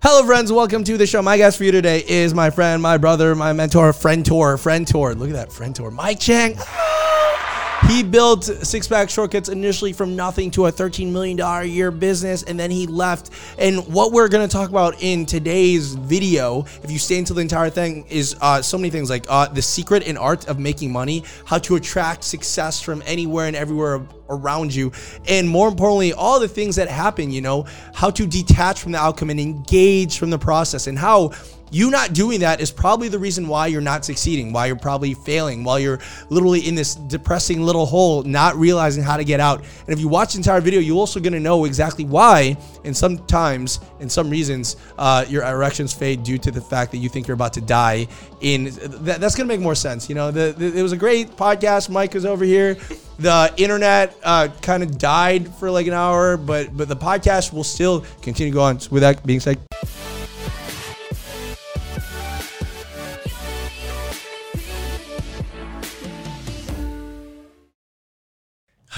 Hello, friends. Welcome to the show. My guest for you today is my friend, my brother, my mentor, friend tour, friend tour. Look at that friend tour. Mike Chang. He built Six Pack Shortcuts initially from nothing to a $13 million a year business, and then he left. And what we're going to talk about in today's video, if you stay until the entire thing, is uh, so many things like uh, the secret and art of making money, how to attract success from anywhere and everywhere around you, and more importantly, all the things that happen, you know, how to detach from the outcome and engage from the process, and how you not doing that is probably the reason why you're not succeeding, why you're probably failing, while you're literally in this depressing little hole, not realizing how to get out. And if you watch the entire video, you're also gonna know exactly why, and sometimes, in some reasons, uh, your erections fade due to the fact that you think you're about to die. In that, that's gonna make more sense. You know, the, the, it was a great podcast. Mike was over here. The internet uh, kind of died for like an hour, but but the podcast will still continue going. So with that being said.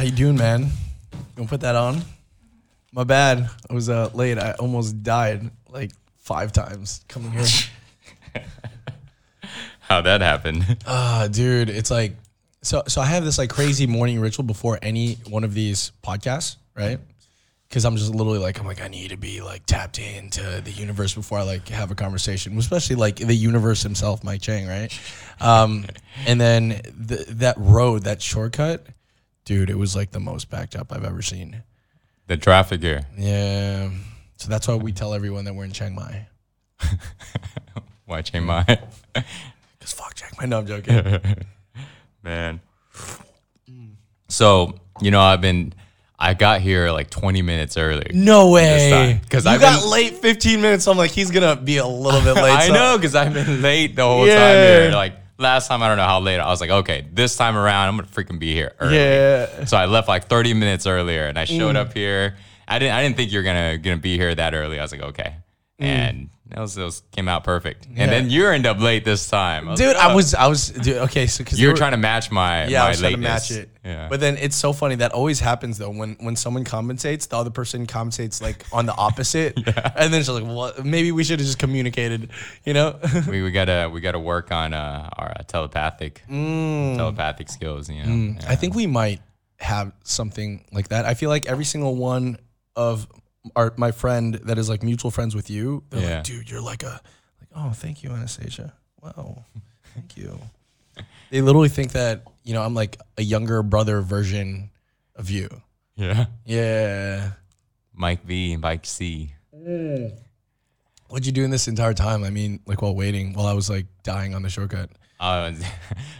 How you doing, man? Gonna put that on? My bad. I was uh, late. I almost died like five times coming here. How'd that happen? Ah, dude, it's like so. So I have this like crazy morning ritual before any one of these podcasts, right? Because I'm just literally like I'm like I need to be like tapped into the universe before I like have a conversation, especially like the universe himself, Mike Chang, right? Um, and then the, that road, that shortcut, dude, it was like the most backed up I've ever seen. The traffic here. Yeah. So that's why we tell everyone that we're in Chiang Mai. Why Chiang Mai? Cause fuck Chiang Mai. No, I'm joking. Man. So, you know, I've been, I got here like 20 minutes early. No way. Because I've got been, late 15 minutes. So I'm like, he's gonna be a little bit late. I so- know, because I've been late the whole Yeah. time here. Like last time, I don't know how late. I was like, okay, this time around, I'm gonna freaking be here early. Yeah. So I left like 30 minutes earlier, and I showed mm. up here. I didn't. I didn't think you're gonna gonna be here that early. I was like, okay, mm. and that was, that was came out perfect. Yeah. And then you end up late this time, was Dude, like, I oh. was, I was, dude, okay, so because You were trying to match my yeah, my I was trying to match it. Yeah. But then it's so funny that always happens though when when someone compensates, the other person compensates like on the opposite, yeah. and then she's like, well, maybe we should have just communicated, you know? we, we gotta we gotta work on uh, our uh, telepathic telepathic skills. You know, Mm. I think we might have something like that. I feel like every single one of our my friend that is like mutual friends with you, they're Yeah. like, dude, you're like a like, oh, thank you, Anastasia. Wow, thank you. They literally think that you know I'm like a younger brother version of you. yeah. Yeah. Mike V, Mike C. What'd you do in this entire time? I mean, like while waiting, while I was like dying on the shortcut. Uh,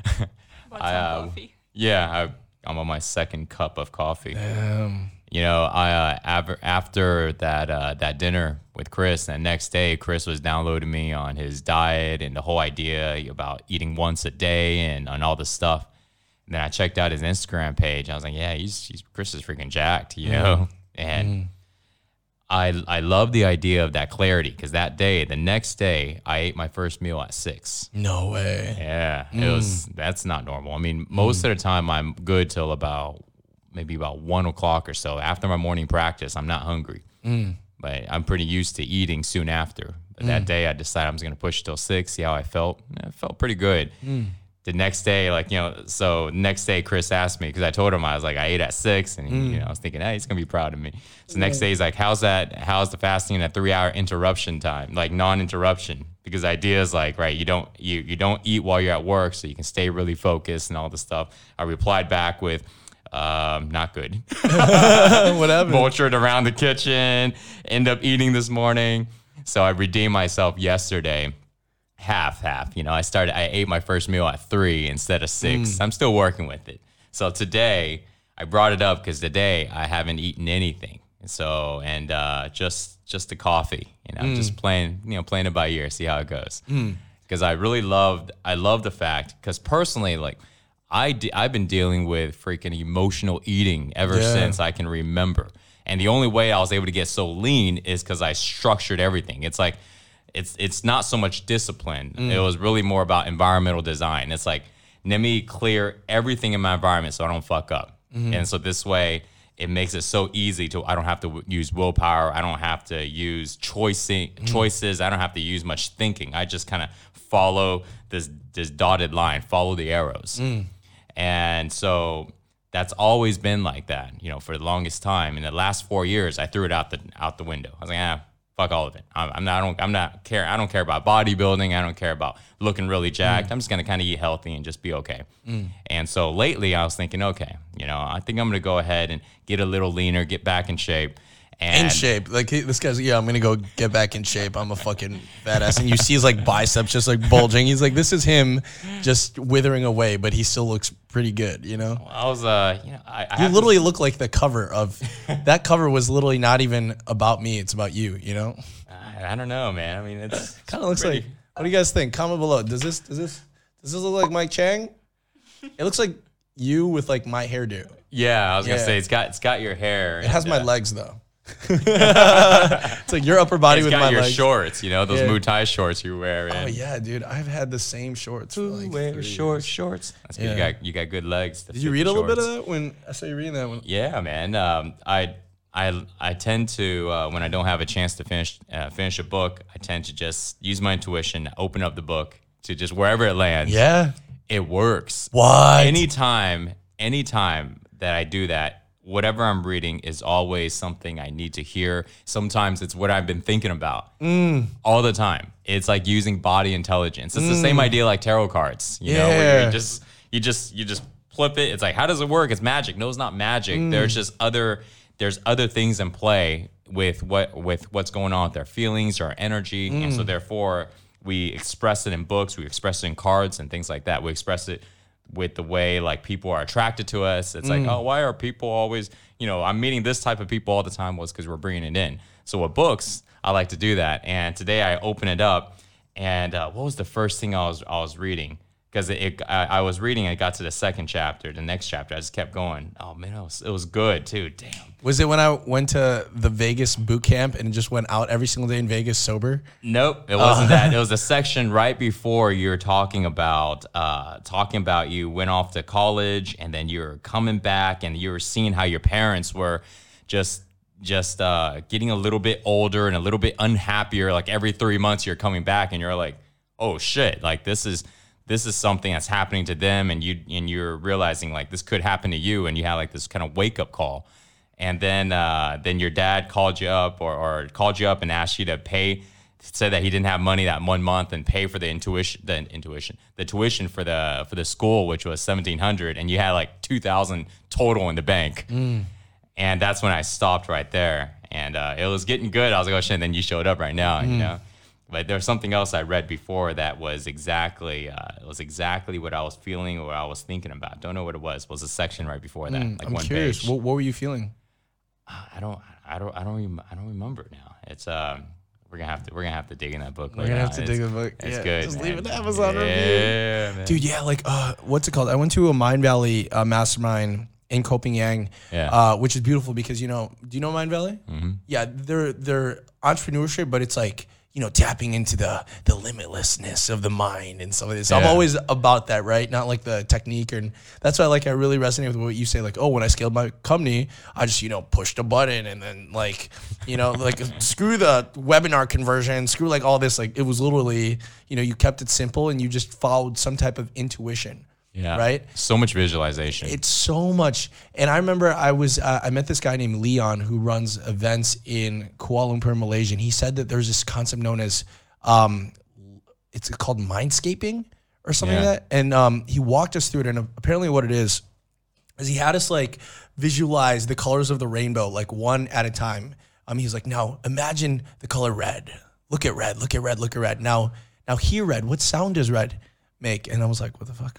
I, uh, coffee? yeah, I, I'm on my second cup of coffee. Um, You know, I uh, after, after that uh, that dinner with Chris, and next day Chris was downloading me on his diet and the whole idea about eating once a day and on all this stuff. And then I checked out his Instagram page. I was like, yeah, he's, he's Chris is freaking jacked, you know. And I I love the idea of that clarity because that day, the next day, I ate my first meal at six. no way. Yeah, it was. That's not normal. I mean, most of the time I'm good till about maybe about one o'clock or so. After my morning practice, I'm not hungry, mm. but I'm pretty used to eating soon after. But that mm. day, I decided I was going to push till six. See how I felt. Yeah, It felt pretty good. Mm. The next day, like you know, so next day, Chris asked me because I told him I was like I ate at six, and he, you know, I was thinking, hey, he's gonna be proud of me. So next day, he's like, how's that? How's the fasting in a three-hour interruption time, like non-interruption? Because the idea is like, right, you don't you you don't eat while you're at work, so you can stay really focused and all this stuff. I replied back with, um, not good. Whatever. Vultured around the kitchen, end up eating this morning. So I redeemed myself yesterday. Half, half. You know, I started, I ate my first meal at three instead of six. I'm still working with it. So today, I brought it up because today I haven't eaten anything. So, and uh, just just the coffee, you know, just playing, you know, playing it by ear, see how it goes. Because I really loved, I love the fact, because personally, like, I de- I've been dealing with freaking emotional eating ever Yeah. since I can remember. And the only way I was able to get so lean is because I structured everything. It's like it's it's not so much discipline. Mm. It was really more about environmental design. It's like let me clear everything in my environment so I don't fuck up. Mm-hmm. And so this way, it makes it so easy to I don't have to w- use willpower. I don't have to use choicing mm. choices. I don't have to use much thinking. I just kind of follow this this dotted line, follow the arrows. Mm. And so that's always been like that, you know, for the longest time. In the last four years, I threw it out the out the window. I was like, ah, fuck all of it. I'm, I'm not. I don't. I'm not care. I don't care about bodybuilding. I don't care about looking really jacked. I'm just gonna kind of eat healthy and just be okay. And so lately, I was thinking, okay, you know, I think I'm gonna go ahead and get a little leaner, get back in shape. And in shape. Like he, this guy's, yeah, I'm gonna go get back in shape. I'm a fucking badass. And you see his like biceps just like bulging. He's like, this is him just withering away, but he still looks pretty good, you know? I was, uh, you know, I, I You literally look like the cover of that cover was literally not even about me. It's about you, you know? I, I don't know, man. I mean, it's Kind of looks pretty- like. What do you guys think? Comment below. Does this does this does this look like Mike Chang? It looks like you with like my hairdo. Yeah, I was Yeah. gonna say it's got it's got your hair. It has my uh, legs though. it's like your upper body It's with got my your legs. shorts, you know, those Yeah. Muay Thai shorts you wear. Oh yeah, dude. I've had the same shorts. For like three years. shorts. That's good. You got you got good legs. Did you read a little bit of that when I saw you reading that one? Yeah, man. Um, I I I tend to uh, when I don't have a chance to finish uh, finish a book, I tend to just use my intuition, open up the book to just wherever it lands. Yeah. it works. What? Anytime, anytime that I do that, whatever I'm reading is always something I need to hear. Sometimes it's what I've been thinking about Mm. all the time. It's like using body intelligence. It's the same idea like tarot cards, you know, where Yeah. you just you just you just flip it. It's like how does it work? It's magic. No, it's not magic. Mm. There's just other there's other things in play with what with what's going on with their feelings or energy, and Mm. so therefore we express it in books, we express it in cards and things like that. We express it with the way like people are attracted to us. It's Mm. like, oh, why are people always, you know, I'm meeting this type of people all the time was because we're bringing it in. So with books, I like to do that. And today I open it up, and uh, what was the first thing I was I was reading? Because it, it I, I was reading, it got to the second chapter, the next chapter. I just kept going. Oh man, it was it was good too. Damn. Was it when I went to the Vegas boot camp and just went out every single day in Vegas sober? Nope, it wasn't that. It was a section right before you were talking about uh, talking about you went off to college and then you were coming back and you were seeing how your parents were just just uh, getting a little bit older and a little bit unhappier. Like every three months you're coming back and you're like, oh shit, like this is this is something that's happening to them and you and you're realizing like this could happen to you and you have like this kind of wake up call. And then uh, then your dad called you up or, or called you up and asked you to pay said that he didn't have money that one month and pay for the intuition the intuition the tuition for the for the school which was 1700 and you had like 2000 total in the bank. And that's when i stopped right there and uh, it was getting good. I was like oh shit and then you showed up right now you know but there's something else i read before that was exactly uh, was exactly what i was feeling or what i was thinking about don't know what it was It was a section right before that like I'm one curious. page What, what were you feeling? I don't, I don't, I don't, rem- I don't remember it now. It's um, we're gonna have to, we're gonna have to dig in that book. We're gonna have to It's- dig in the book. It's Yeah, good. just man. leave it to Amazon yeah, review. man. Dude, yeah, like uh, what's it called? I went to a Mindvalley uh, mastermind in Copenhagen, Yeah. uh, which is beautiful because you know, do you know Mindvalley? Mm-hmm. Yeah, they're they're entrepreneurship, but it's like you know tapping into the the limitlessness of the mind and some of this. I'm always about that, right? Not like the technique, and that's why like I really resonate with what you say. Like, oh, when I scaled my company, I just you know pushed a button and then like you know like screw the webinar conversion, screw like all this. Like it was literally you know you kept it simple and you just followed some type of intuition. Yeah. Right. So much visualization. It's so much. And I remember I was uh, I met this guy named Leon who runs events in Kuala Lumpur, Malaysia. And he said that there's this concept known as um, it's called mindscaping or something Yeah. like that. And um, he walked us through it. And apparently, what it is is he had us like visualize the colors of the rainbow like one at a time. Um, he's like, now imagine the color red. Look at red. Look at red. Look at red. Now, now hear red. What sound is red make? And I was like, what the fuck?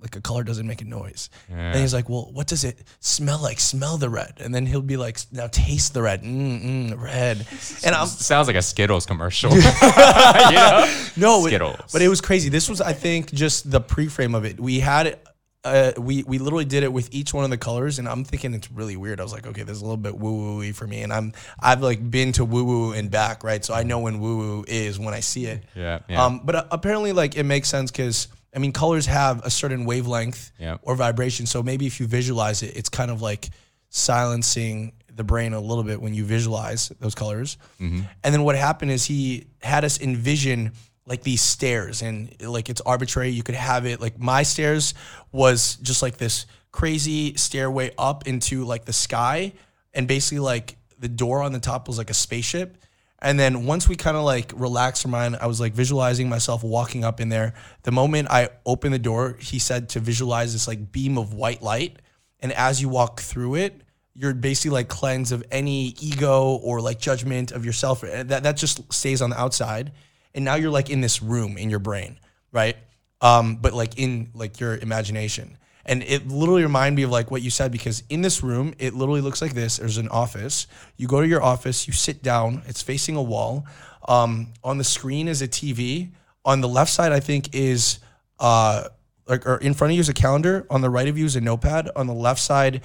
Like a color doesn't make a noise. And he's like, well, what does it smell like? Smell the red. And then he'll be like, now taste the red. Mm, mm, red. And I'm sounds like a Skittles commercial. you know? no, it- Skittles. but it was crazy. This was, I think, just the pre-frame of it. We had, uh, we we literally did it with each one of the colors, and I'm thinking it's really weird. I was like, okay, this is a little bit woo woo for me, and I'm I've like been to woo woo and back, right? So I know when woo woo is when I see it. Yeah, yeah. Um, but uh, apparently, like it makes sense because I mean, colors have a certain wavelength Yeah. or vibration. So maybe if you visualize it, it's kind of like silencing the brain a little bit when you visualize those colors. And then what happened is he had us envision like these stairs and like it's arbitrary. You could have it like my stairs was just like this crazy stairway up into like the sky and basically like the door on the top was like a spaceship. And then once we kind of like relaxed our mind, I was like visualizing myself walking up in there. The moment I opened the door, he said to visualize this like beam of white light. And as you walk through it, you're basically like cleansed of any ego or like judgment of yourself. That that just stays on the outside. And now you're like in this room in your brain, right? Um, but like in like your imagination. And it literally reminded me of like what you said because in this room, it literally looks like this. There's an office. You go to your office, you sit down, it's facing a wall. Um, on the screen is a TV. On the left side, I think, is uh, like or in front of you is a calendar. On the right of you is a notepad. On the left side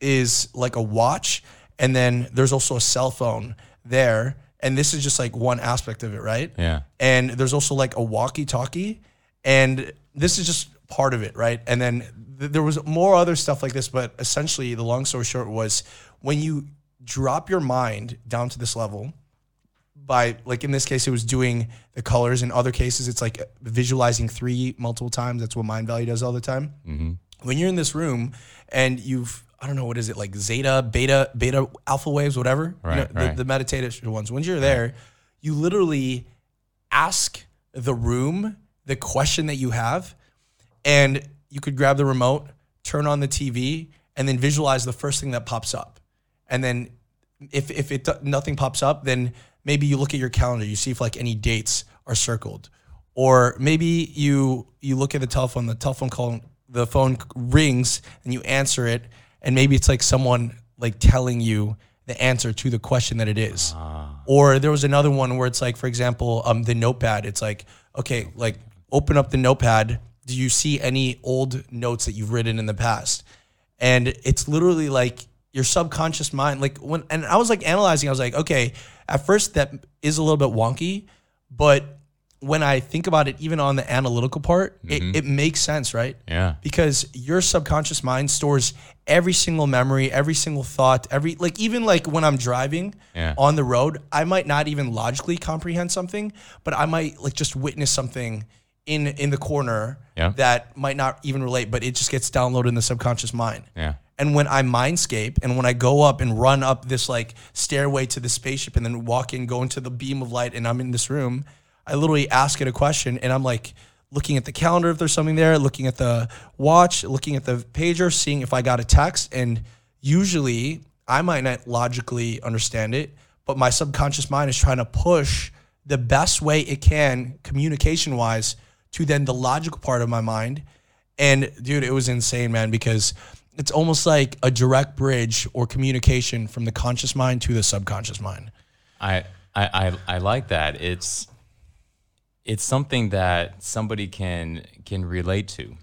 is like a watch. And then there's also a cell phone there. And this is just like one aspect of it, right? Yeah. and there's also like a walkie-talkie. And this is just part of it right? And then th- there was more other stuff like this but essentially the long story short was when you drop your mind down to this level by like in this case it was doing the colors. In other cases it's like visualizing three multiple times. That's what Mindvalley does all the time. Mm-hmm. When you're in this room and you've I don't know what is it like theta, beta, beta, alpha waves, whatever. Right, you know, right. The, the meditative ones. Once you're there, you literally ask the room the question that you have, and you could grab the remote, turn on the TV, and then visualize the first thing that pops up. And then if if it nothing pops up, then maybe you look at your calendar, you see if like any dates are circled, or maybe you you look at the telephone, the telephone call, the phone rings, and you answer it, and maybe it's like someone like telling you the answer to the question that it is. Or there was another one where it's like, for example, um, the notepad. It's like, okay, like open up the notepad. Do you see any old notes that you've written in the past? And it's literally like your subconscious mind. Like when, and I was like analyzing. I was like, okay, at first that is a little bit wonky, but when I think about it, even on the analytical part, it, mm-hmm. it makes sense, right? Yeah. because your subconscious mind stores every single memory, every single thought, every like even like when I'm driving Yeah. on the road, I might not even logically comprehend something, but I might like just witness something in in the corner Yeah. that might not even relate, but it just gets downloaded in the subconscious mind. Yeah. And when I mindscape and when I go up and run up this like stairway to the spaceship and then walk in, go into the beam of light, and I'm in this room, I literally ask it a question and I'm like looking at the calendar if there's something there, looking at the watch, looking at the pager, seeing if I got a text. And usually I might not logically understand it, but my subconscious mind is trying to push the best way it can communication wise to then the logical part of my mind. And dude, it was insane, man, because it's almost like a direct bridge or communication from the conscious mind to the subconscious mind. I, I, I, I like that. It's it's something that somebody can can relate to.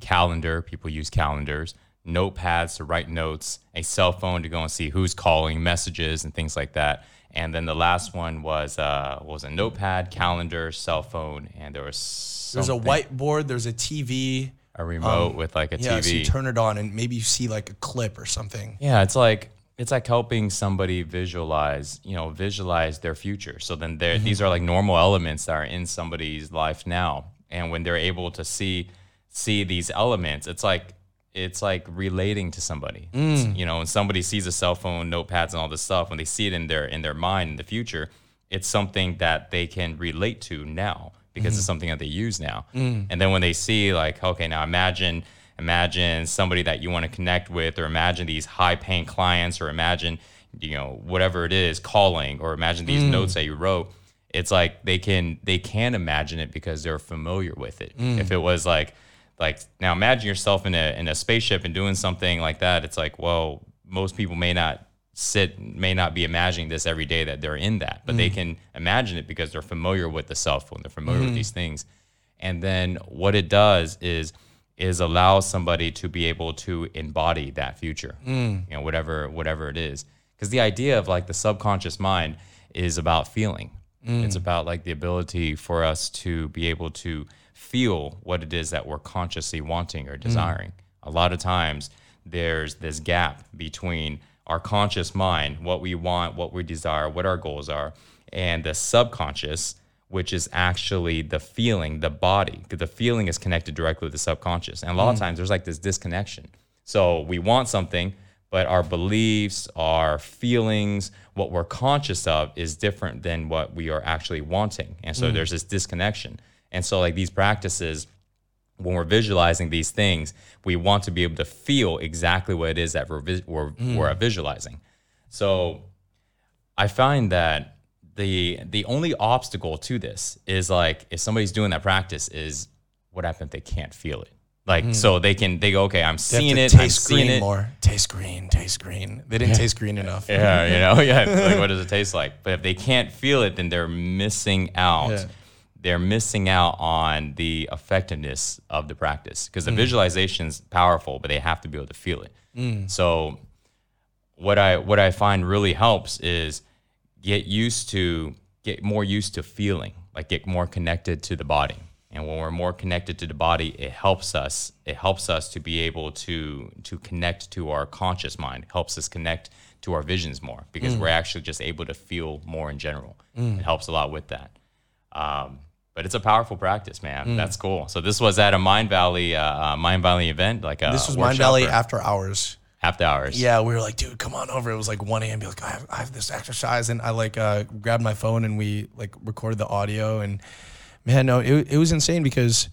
Calendar, people use calendars, notepads to write notes, a cell phone to go and see who's calling, messages and things like that. And then the last one was uh was a notepad, calendar, cell phone, and there was There's a whiteboard, there's a TV. a remote with like a TV. Yeah, so you turn it on and maybe you see like a clip or something. Yeah, it's like it's like helping somebody visualize, you know, visualize their future. So then there mm-hmm. these are like normal elements that are in somebody's life now. And when they're able to see see these elements, it's like it's like relating to somebody. It's, mm. you know, when somebody sees a cell phone, notepads and all this stuff, when they see it in their in their mind in the future, it's something that they can relate to now because it's mm-hmm. something that they use now. Mm. And then when they see like, okay, now imagine imagine somebody that you want to connect with or imagine these high paying clients or imagine you know whatever it is calling or imagine these mm. notes that you wrote it's like they can they can imagine it because they're familiar with it. Mm. If it was like like now imagine yourself in a in a spaceship and doing something like that it's like well most people may not sit may not be imagining this every day that they're in that but they mm. can imagine it because they're familiar with the cell phone they're familiar with mm-hmm. these things. And then what it does is is allow somebody to be able to embody that future mm. you know whatever whatever it is. Because the idea of like the subconscious mind is about feeling. Mm. It's about like the ability for us to be able to feel what it is that we're consciously wanting or mm. desiring. A lot of times there's this gap between our conscious mind, what we want, what we desire, what our goals are, and the subconscious, which is actually the feeling, the body, because the feeling is connected directly with the subconscious. And a lot of mm. times there's like this disconnection. So we want something, but our beliefs, our feelings, what we're conscious of is different than what we are actually wanting. And so mm. there's this disconnection. And so, like these practices, when we're visualizing these things, we want to be able to feel exactly what it is that we're, we're, mm. we're visualizing. So I find that the the only obstacle to this is like if somebody's doing that practice is what happens if they can't feel it. Like so they can they go okay I'm seeing it I'm seeing green it more. Taste green. Taste green. They didn't taste green enough. yeah you know yeah like what does it taste like but if they can't feel it then they're missing out Yeah. they're missing out on the effectiveness of the practice because Mm. visualization is powerful but they have to be able to feel it Mm. so what i what i find really helps is get used to get more used to feeling like get more connected to the body. And when we're more connected to the body it helps us it helps us to be able to to connect to our conscious mind. Helps us connect to our visions more because we're actually just able to feel more in general. It helps a lot with that. Um, but it's a powerful practice man. That's cool. So this was at a Mindvalley uh, uh, Mindvalley event like a This was Mindvalley or after hours. After hours Yeah, we were like, dude, come on over. It was like 1 a.m. Be like, I have, I have this exercise. And I like uh, grabbed my phone and we like recorded the audio. And man, no, it, it was insane because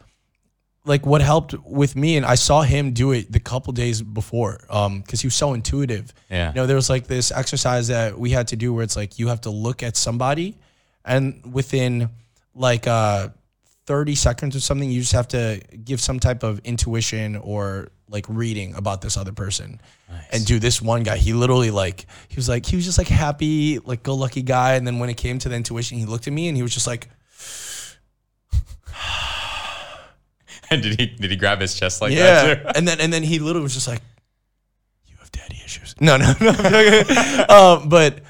like what helped with me, and I saw him do it the couple days before because he was so intuitive. Yeah. You know, there was like this exercise that we had to do where it's like you have to look at somebody and within like uh 30 seconds or something, you just have to give some type of intuition or like reading about this other person. And dude, this one guy, he literally like he was like he was just like happy, like go lucky guy. And then when it came to the intuition, he looked at me and he was just like, And did he did he grab his chest like that yeah. too and then and then he literally was just like, you have daddy issues. No, no, no. um, but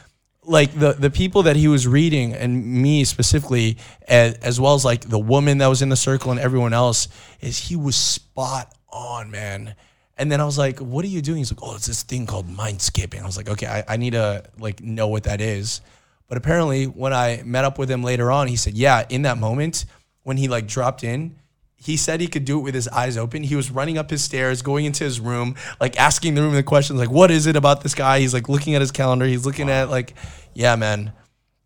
like the the people that he was reading and me specifically, as, as well as like the woman that was in the circle and everyone else, is he was spot on, man. And then I was like, "What are you doing?" He's like, "Oh, it's this thing called mindscaping." I was like, "Okay, I, I need to like know what that is." But apparently, when I met up with him later on, he said, "Yeah, in that moment when he like dropped in, he said he could do it with his eyes open. He was running up his stairs, going into his room, like asking the room the questions, like, "What is it about this guy?" He's like looking at his calendar. He's looking at like, yeah, man,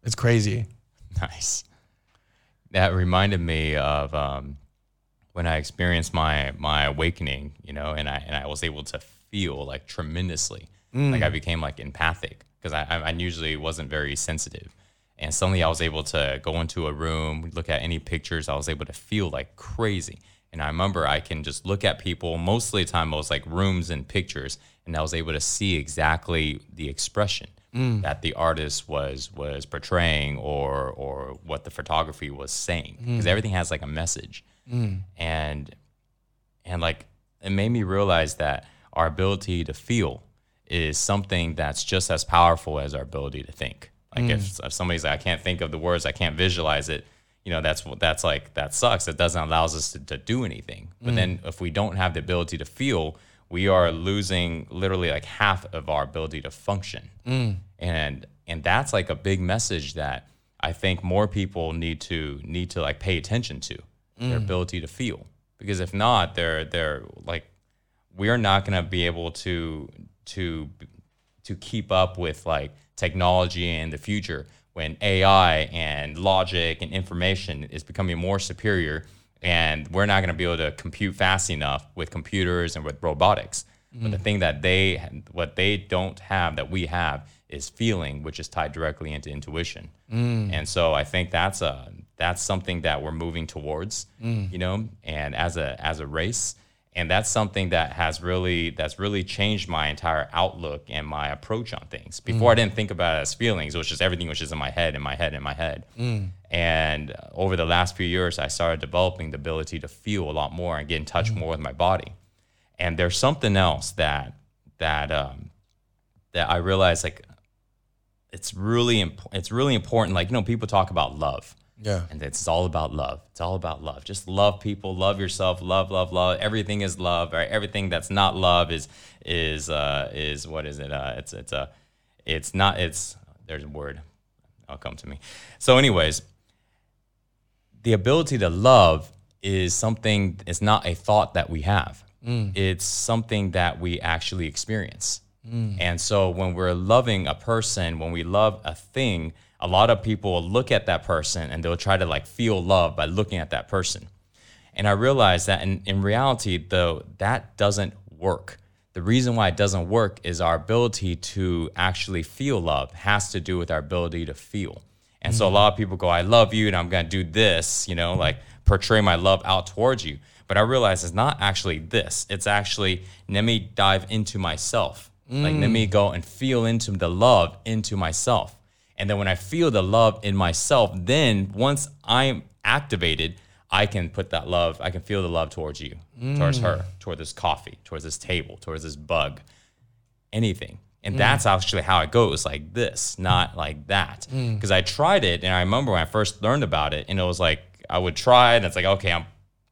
it's crazy. Nice. That reminded me of um, when I experienced my my awakening, you know, and I and I was able to feel like tremendously, like I became like empathic because I, I I usually wasn't very sensitive, and suddenly I was able to go into a room, look at any pictures, I was able to feel like crazy. And I remember I can just look at people mostly the time, it was like rooms and pictures, and I was able to see exactly the expression mm. that the artist was was portraying or or what the photography was saying. Mm. Because everything has like a message. Mm. And and like it made me realize that our ability to feel is something that's just as powerful as our ability to think like if, hmm. if somebody's like i can't think of the words i can't visualize it you know that's what that's like that sucks. It doesn't allow us to, to do anything. But hmm. then if we don't have the ability to feel we are losing literally like half of our ability to function. Hmm. And and that's like a big message that i think more people need to need to like pay attention to their ability to feel. Because if not they're they're like we're not going to be able to to to keep up with like technology in the future when AI and logic and information is becoming more superior and we're not going to be able to compute fast enough with computers and with robotics. But the mm. thing that they what they don't have that we have is feeling, which is tied directly into intuition. Mm. And so I think that's a that's something that we're moving towards, mm. you know, and as a as a race and that's something that has really that's really changed my entire outlook and my approach on things. Before i didn't think about it as feelings. It was just everything was just in my head in my head in my head. And uh, over the last few years i started developing the ability to feel a lot more and get in touch more with my body. And there's something else that that um that i realized like it's really imp- it's really important. Like you know people talk about love Yeah. And it's all about love. It's all about love. Just love people, love yourself, love, love, love. Everything is love. Right? Everything that's not love is is uh is what is it? Uh it's it's a it's not it's there's a word. I'll come to me. So anyways, the ability to love is something it's not a thought that we have. It's something that we actually experience. And so when we're loving a person, when we love a thing, a lot of people will look at that person and they'll try to like feel love by looking at that person. And I realized that in, in reality, though, that doesn't work. The reason why it doesn't work is our ability to actually feel love has to do with our ability to feel. And so a mm-hmm. lot of people go, I love you and I'm going to do this, you know, like portray my love out towards you. But I realize it's not actually this. It's actually, let me dive into myself. Like, let me mm. go and feel into the love into myself. And then when I feel the love in myself, then once I'm activated, I can put that love, I can feel the love towards you, towards her, mm. towards this coffee, towards this table, towards this bug, anything. And mm. that's actually how it goes, like this, not like that. Mm. Because I tried it, and I remember when I first learned about it, and it was like I would try it, and it's like, okay, I'm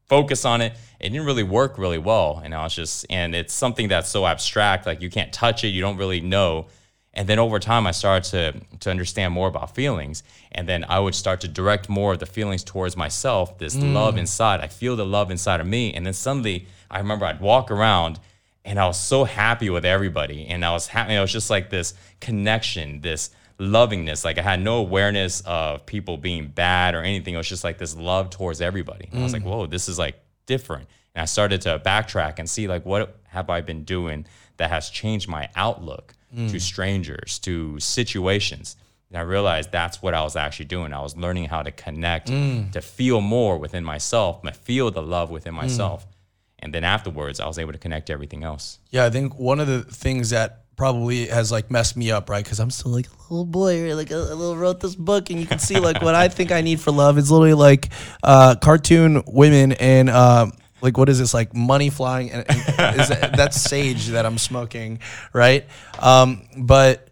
focused on it. It didn't really work really well, and I was just, and it's something that's so abstract, like you can't touch it, you don't really know. And then over time, I started to to understand more about feelings, and then I would start to direct more of the feelings towards myself. This mm. love inside, I feel the love inside of me, and then suddenly, I remember I'd walk around, and I was so happy with everybody, and I was happy. It was just like this connection, this lovingness. Like I had no awareness of people being bad or anything. It was just like this love towards everybody. And I was like, mm. whoa, this is like different. And I started to backtrack and see like what have I been doing that has changed my outlook to strangers, to situations. And I realized that's what I was actually doing. I was learning how to connect, to feel more within myself, to feel the love within myself. And then afterwards, I was able to connect to everything else. Yeah, I think one of the things that probably has like messed me up, right? Because I'm still like a little boy, or like a, a little wrote this book, and you can see like what I think I need for love is literally like uh, cartoon women and. Uh, like what is this like money flying and, and is that, that's sage that I'm smoking right um, but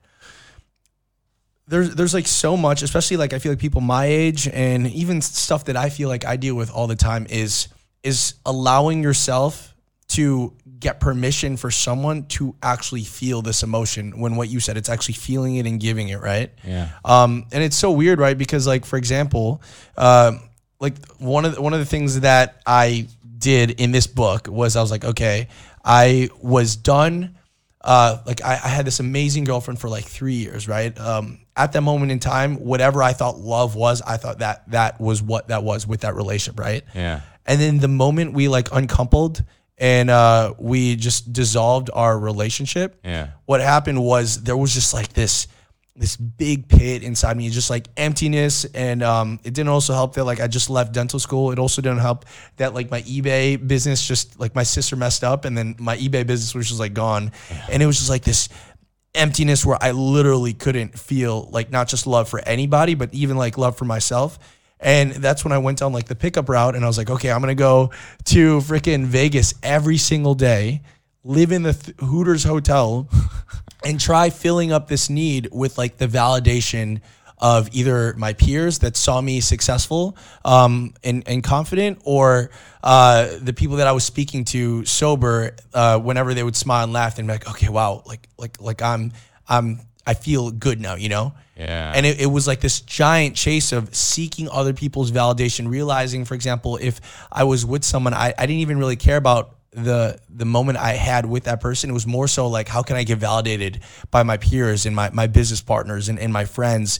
there's there's like so much, especially like I feel like people my age and even stuff that I feel like I deal with all the time is is allowing yourself to get permission for someone to actually feel this emotion when what you said it's actually feeling it and giving it right Yeah. um, and it's so weird, right? Because like for example, um, like one of the, one of the things that I did in this book was I was like, okay, I was done. Uh, like I, I had this amazing girlfriend for like three years, right? Um, at that moment in time, whatever I thought love was, I thought that that was what that was with that relationship, right? Yeah. And then the moment we like uncoupled and uh, we just dissolved our relationship, Yeah. what happened was there was just like this this big pit inside me, just like emptiness. And um, it didn't also help that like I just left dental school. It also didn't help that like my eBay business just like my sister messed up, and then my eBay business was just like gone, and it was just like this emptiness where I literally couldn't feel like not just love for anybody, but even like love for myself. And that's when I went down like the pickup route and I was like, okay, I'm going to go to freaking Vegas every single day, live in the th- Hooters hotel and try filling up this need with like the validation of either my peers that saw me successful um, and, and confident or uh, the people that I was speaking to sober uh, whenever they would smile and laugh and be like, okay, wow, like, like, like I'm, I'm, I feel good now, you know? Yeah. And it, it was like this giant chase of seeking other people's validation, realizing, for example, if I was with someone, I, I didn't even really care about the the moment I had with that person. It was more so like, how can I get validated by my peers and my, my business partners and, and my friends?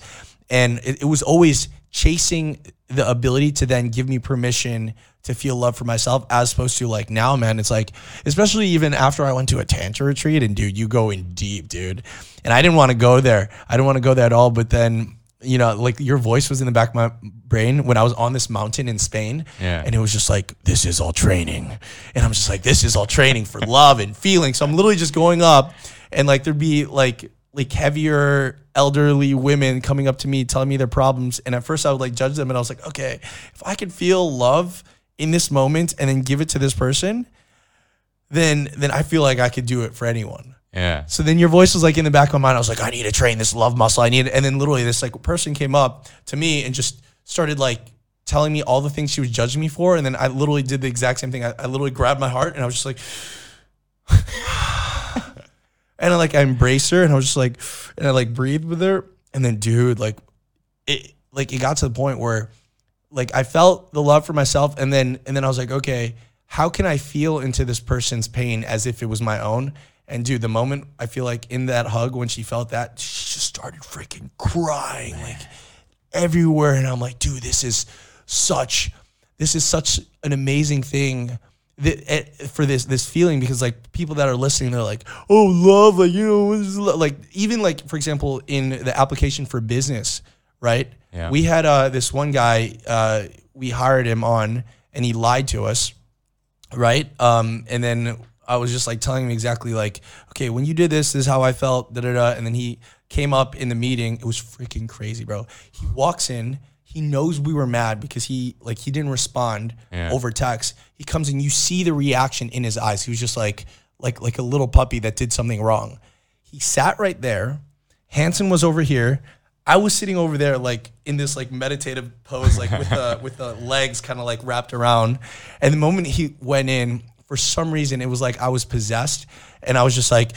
And it, it was always chasing the ability to then give me permission to feel love for myself as opposed to like now, man, it's like, especially even after I went to a tantra retreat and dude, you go in deep, dude. And I didn't want to go there. I didn't want to go there at all. But then, you know, like your voice was in the back of my brain when I was on this mountain in Spain. Yeah. And it was just like, this is all training. And I'm just like, this is all training for love and feeling. So I'm literally just going up and like there'd be like like heavier elderly women coming up to me telling me their problems and at first I would like judge them and I was like okay if I could feel love in this moment and then give it to this person then then I feel like I could do it for anyone yeah. so then your voice was like in the back of my mind I was like I need to train this love muscle I need it. and then literally this like person came up to me and just started like telling me all the things she was judging me for, and then I literally did the exact same thing. I, I literally grabbed my heart and I was just like. and I like I embraced her and I was just like and I like breathed with her and then dude like it like it got to the point where like I felt the love for myself and then and then I was like okay how can I feel into this person's pain as if it was my own and dude the moment I feel like in that hug when she felt that she just started freaking crying like everywhere and I'm like dude this is such this is such an amazing thing that, eh, for this this feeling because like people that are listening they're like oh love like you know what is love? like even like for example in the application for business right Yeah. we had uh, this one guy uh, we hired him on and he lied to us right um, and then I was just like telling him exactly like okay when you did this this is how I felt da da da and then he came up in the meeting it was freaking crazy bro he walks in he knows we were mad because he like he didn't respond Yeah. over text. He comes and you see the reaction in his eyes. He was just like like like a little puppy that did something wrong. He sat right there. Hanson was over here. I was sitting over there like in this like meditative pose, like with the with the legs kind of like wrapped around. And the moment he went in, for some reason it was like I was possessed, and I was just like,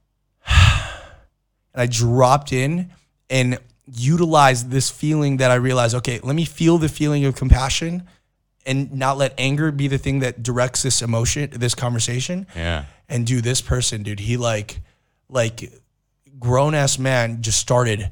and I dropped in and utilized this feeling that I realized, okay, let me feel the feeling of compassion and not let anger be the thing that directs this emotion, this conversation. Yeah. And do this person, dude, he like, like grown ass man just started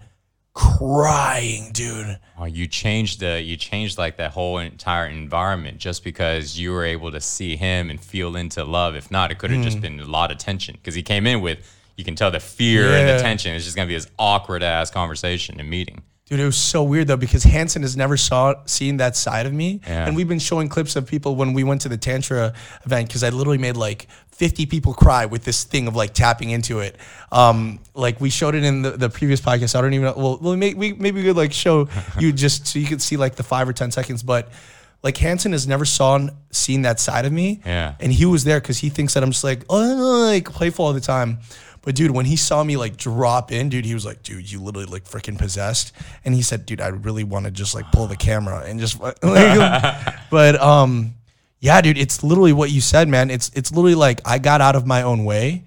crying, dude. Oh, you changed the you changed like that whole entire environment just because you were able to see him and feel into love. If not, it could have Hmm. just been a lot of tension because he came in with you can tell the fear and the tension. It's just gonna be this awkward ass conversation and meeting. Dude, it was so weird though because Hanson has never saw seen that side of me, Yeah. and we've been showing clips of people when we went to the tantra event because I literally made like 50 people cry with this thing of like tapping into it. Um, like we showed it in the, the previous podcast. I don't even know. Well, well may, we, maybe we could like show you just so you could see like the five or 10 seconds, but like Hanson has never saw seen that side of me. Yeah. And he was there because he thinks that I'm just like, oh, like playful all the time. But dude, when he saw me like drop in, dude, he was like, dude, you literally like freaking possessed. And he said, dude, I really want to just like pull the camera and just like, but um, yeah, dude, it's literally what you said, man. It's it's literally like I got out of my own way,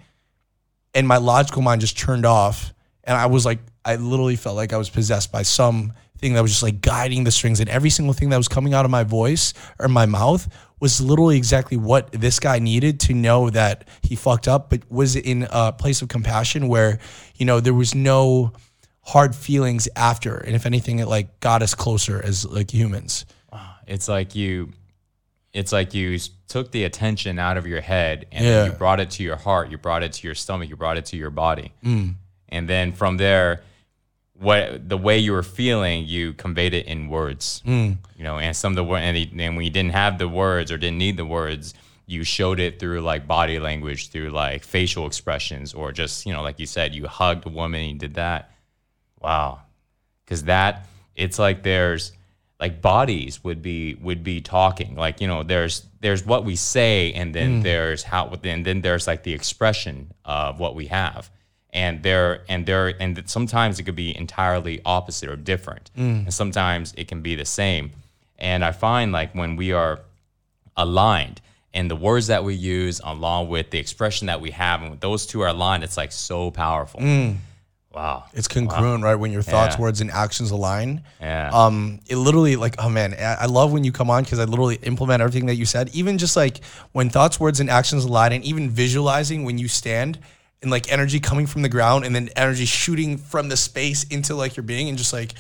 and my logical mind just turned off, and I was like, I literally felt like I was possessed by some thing that was just like guiding the strings, and every single thing that was coming out of my voice or my mouth was literally exactly what this guy needed to know that he fucked up, but was in a place of compassion where you know there was no hard feelings after, and if anything, it like got us closer as like humans. It's like you it's like you took the attention out of your head and Yeah. you brought it to your heart, you brought it to your stomach, you brought it to your body. Mm. And then from there what the way you were feeling, you conveyed it in words. Mm. You know, and some of the word and, and when you didn't have the words or didn't need the words, you showed it through like body language, through like facial expressions, or just, you know, like you said, you hugged a woman, you did that. Wow. Cause that it's like there's like bodies would be would be talking. Like, you know, there's there's what we say and then mm. there's how and then there's like the expression of what we have. And there and there and sometimes it could be entirely opposite or different. Mm. And sometimes it can be the same. And I find like when we are aligned and the words that we use along with the expression that we have and when those two are aligned, it's like so powerful. Mm. Wow. It's congruent, right? When your thoughts, Yeah. words, and actions align. Yeah. Um, it literally like, oh man, I I love when you come on because I literally implement everything that you said. Even just like when thoughts, words, and actions align, and even visualizing when you stand and like energy coming from the ground and then energy shooting from the space into like your being and just like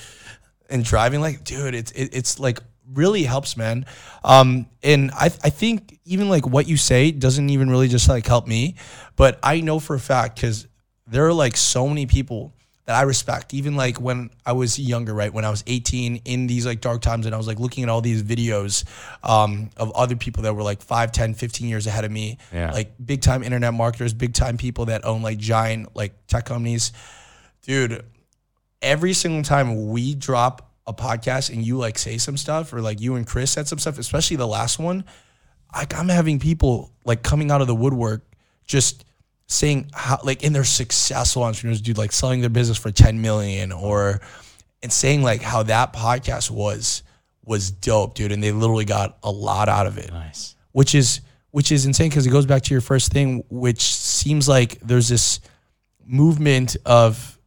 and driving like dude it's it, it's like really helps man um and i i think even like what you say doesn't even really just like help me but i know for a fact because there are like so many people that i respect even like when i was younger right? When i was 18 in these like dark times and i was like looking at all these videos um of other people that were like 5 10 15 years ahead of me. Yeah. like big time internet marketers big time people that own like giant like tech companies. Dude every single time we drop a podcast and you like say some stuff or like you and Chris said some stuff, especially the last one, like I'm having people like coming out of the woodwork just saying how like and they're successful entrepreneurs, dude, like selling their business for 10 million or and saying like how that podcast was was dope, dude, and they literally got a lot out of it Nice. which is which is insane because it goes back to your first thing, which seems like there's this movement of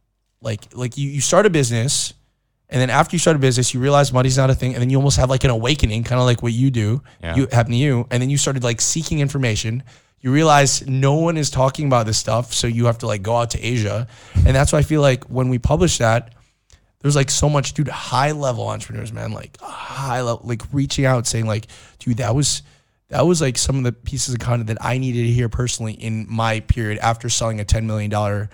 like like you, you start a business and then after you start a business you realize money's not a thing and then you almost have like an awakening kind of like what you do Yeah. you happened to you and then you started like seeking information you realize no one is talking about this stuff so you have to like go out to asia and that's why i feel like when we publish that there's like so much dude high level entrepreneurs man like high level like reaching out saying like dude that was that was like some of the pieces of content that i needed to hear personally in my period after selling a 10 million dollar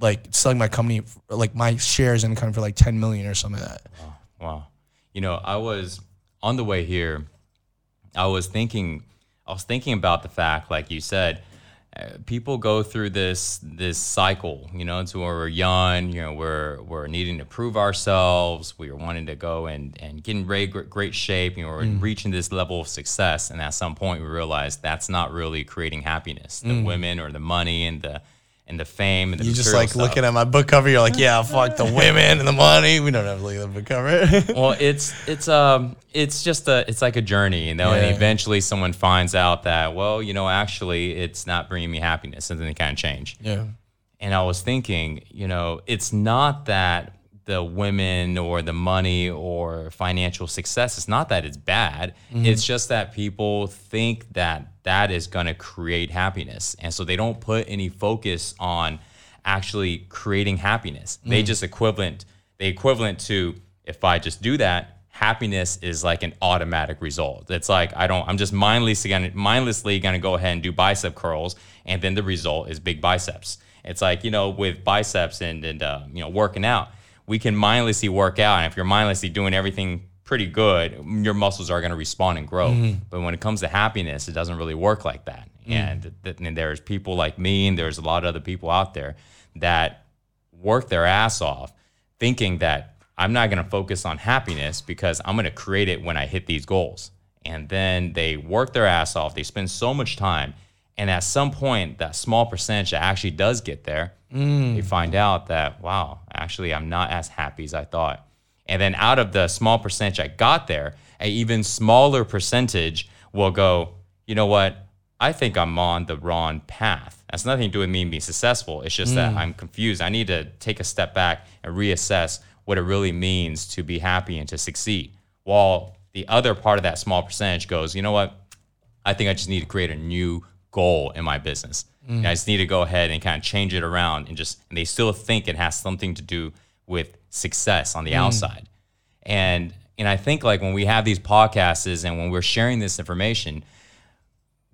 like selling my company like my shares in company for like 10 million or something like that Wow. You know, I was on the way here. I was thinking, I was thinking about the fact, like you said, uh, people go through this this cycle. You know, to where we're young. You know, we're we're needing to prove ourselves. We are wanting to go and and get in great great shape. You know, we're Mm. reaching this level of success, and at some point we realize that's not really creating happiness. The women or the money and the and the fame and the you just like stuff. looking at my book cover you're like yeah fuck the women and the money we don't have to look at the book cover well, it's it's um it's just a it's like a journey, you know, Yeah. and eventually someone finds out that well, you know, actually it's not bringing me happiness, and then they kind of change. yeah And I was thinking, you know, it's not that the women or the money or financial success, it's not that it's bad. It's just that people think that that is going to create happiness. And so they don't put any focus on actually creating happiness. They just equivalent, they equivalent to if I just do that, happiness is like an automatic result. It's like I don't I'm just mindlessly gonna mindlessly gonna go ahead and do bicep curls and then the result is big biceps. It's like, you know, with biceps and and uh, you know, working out, we can mindlessly work out and if you're mindlessly doing everything pretty good, your muscles are going to respond and grow. Mm-hmm. But when it comes to happiness, it doesn't really work like that. Mm. And, th- and there's people like me and there's a lot of other people out there that work their ass off thinking that I'm not going to focus on happiness because I'm going to create it when I hit these goals. And then they work their ass off. They spend so much time. And at some point, that small percentage that actually does get there, mm. they find out that, wow, actually, I'm not as happy as I thought. And then out of the small percentage I got there, a even smaller percentage will go, you know what? I think I'm on the wrong path. That's nothing to do with me being successful. It's just that mm. I'm confused. I need to take a step back and reassess what it really means to be happy and to succeed. While the other part of that small percentage goes, you know what? I think I just need to create a new goal in my business. Mm. I just need to go ahead and kind of change it around and just, and they still think it has something to do with success on the mm. outside. And, and I think like when we have these podcasts and when we're sharing this information,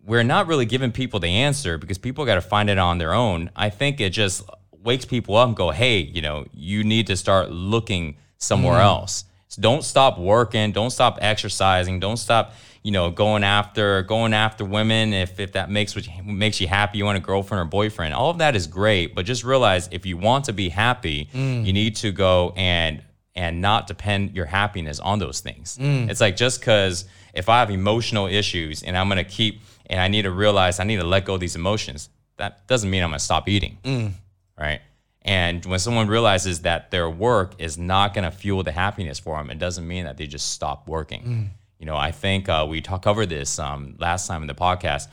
we're not really giving people the answer because people got to find it on their own. I think it just wakes people up and go, hey, you know, you need to start looking somewhere mm. else. So don't stop working. Don't stop exercising. Don't stop, you know, going after going after women. If if that makes what you, makes you happy, you want a girlfriend or boyfriend. All of that is great, but just realize if you want to be happy, mm. you need to go and and not depend your happiness on those things. Mm. It's like just because if I have emotional issues and I'm gonna keep and I need to realize I need to let go of these emotions, that doesn't mean I'm gonna stop eating, mm. right? And when someone realizes that their work is not gonna fuel the happiness for them, it doesn't mean that they just stop working. You know, I think uh, we talk covered this um, last time in the podcast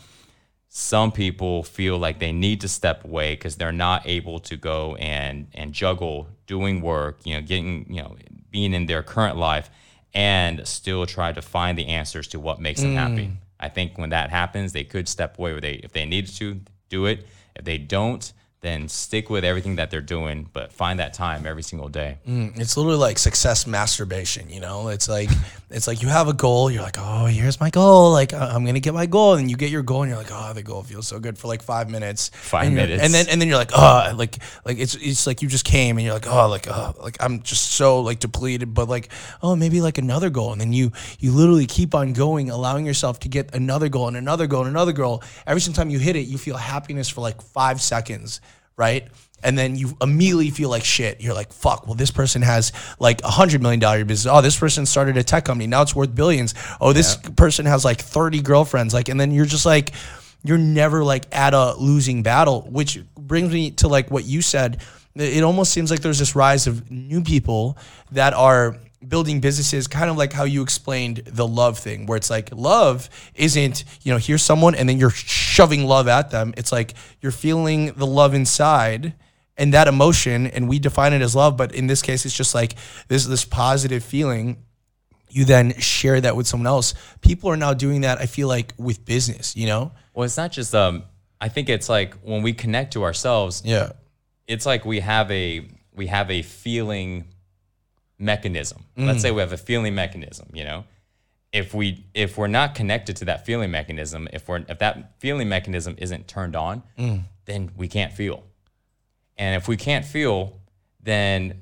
some people feel like they need to step away because they're not able to go and and juggle doing work, you know, getting you know being in their current life and still try to find the answers to what makes them happy. I think when that happens, they could step away. Where they if they needed to do it, if they don't, then stick with everything that they're doing, but find that time every single day. Mm, it's literally like success masturbation, you know? It's like it's like you have a goal, you're like, "Oh, here's my goal. Like I'm going to get my goal." And you get your goal and you're like, "Oh, the goal feels so good for like 5 minutes." Five and minutes. And then and then you're like, "Oh, like like it's it's like you just came and you're like, "Oh, like oh, like I'm just so like depleted, but like, oh, maybe like another goal." And then you you literally keep on going, allowing yourself to get another goal and another goal and another goal. Every single time you hit it, you feel happiness for like 5 seconds, right? and then you immediately feel like shit. You're like, fuck, well, this person has like a hundred million dollar business. Oh, this person started a tech company. Now it's worth billions. Oh, this person has like 30 girlfriends. Like, and then you're just like, you're never like at a losing battle, which brings me to like what you said it almost seems like there's this rise of new people that are building businesses kind of like how you explained the love thing where it's like love isn't you know here's someone and then you're shoving love at them. It's like you're feeling the love inside and that emotion and we define it as love but in this case it's just like this this positive feeling you then share that with someone else. People are now doing that i feel like with business you know? Well, it's not just um. I think it's like when we connect to ourselves, yeah. it's like we have a we have a feeling mechanism. Mm. Let's say we have a feeling mechanism, you know. If we if we're not connected to that feeling mechanism, if we're if that feeling mechanism isn't turned on, mm. then we can't feel. And if we can't feel, then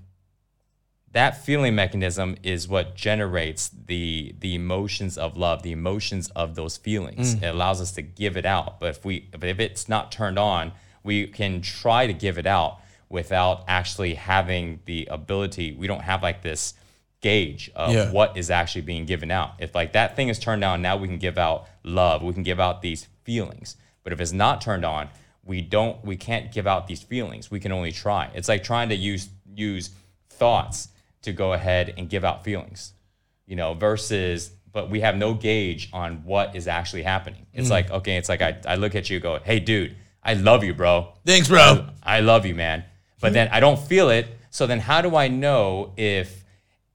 that feeling mechanism is what generates the the emotions of love, the emotions of those feelings. Mm. It allows us to give it out. But if we but if it's not turned on, we can try to give it out without actually having the ability. We don't have like this gauge of Yeah. what is actually being given out. If like that thing is turned on, now we can give out love. We can give out these feelings. But if it's not turned on, we don't we can't give out these feelings. We can only try. It's like trying to use use thoughts to go ahead and give out feelings. You know, versus but we have no gauge on what is actually happening. It's mm. like, okay, it's like I, I look at you go, hey dude, I love you, bro. thanks bro I love you, man. But hmm. then I don't feel it. So then how do I know if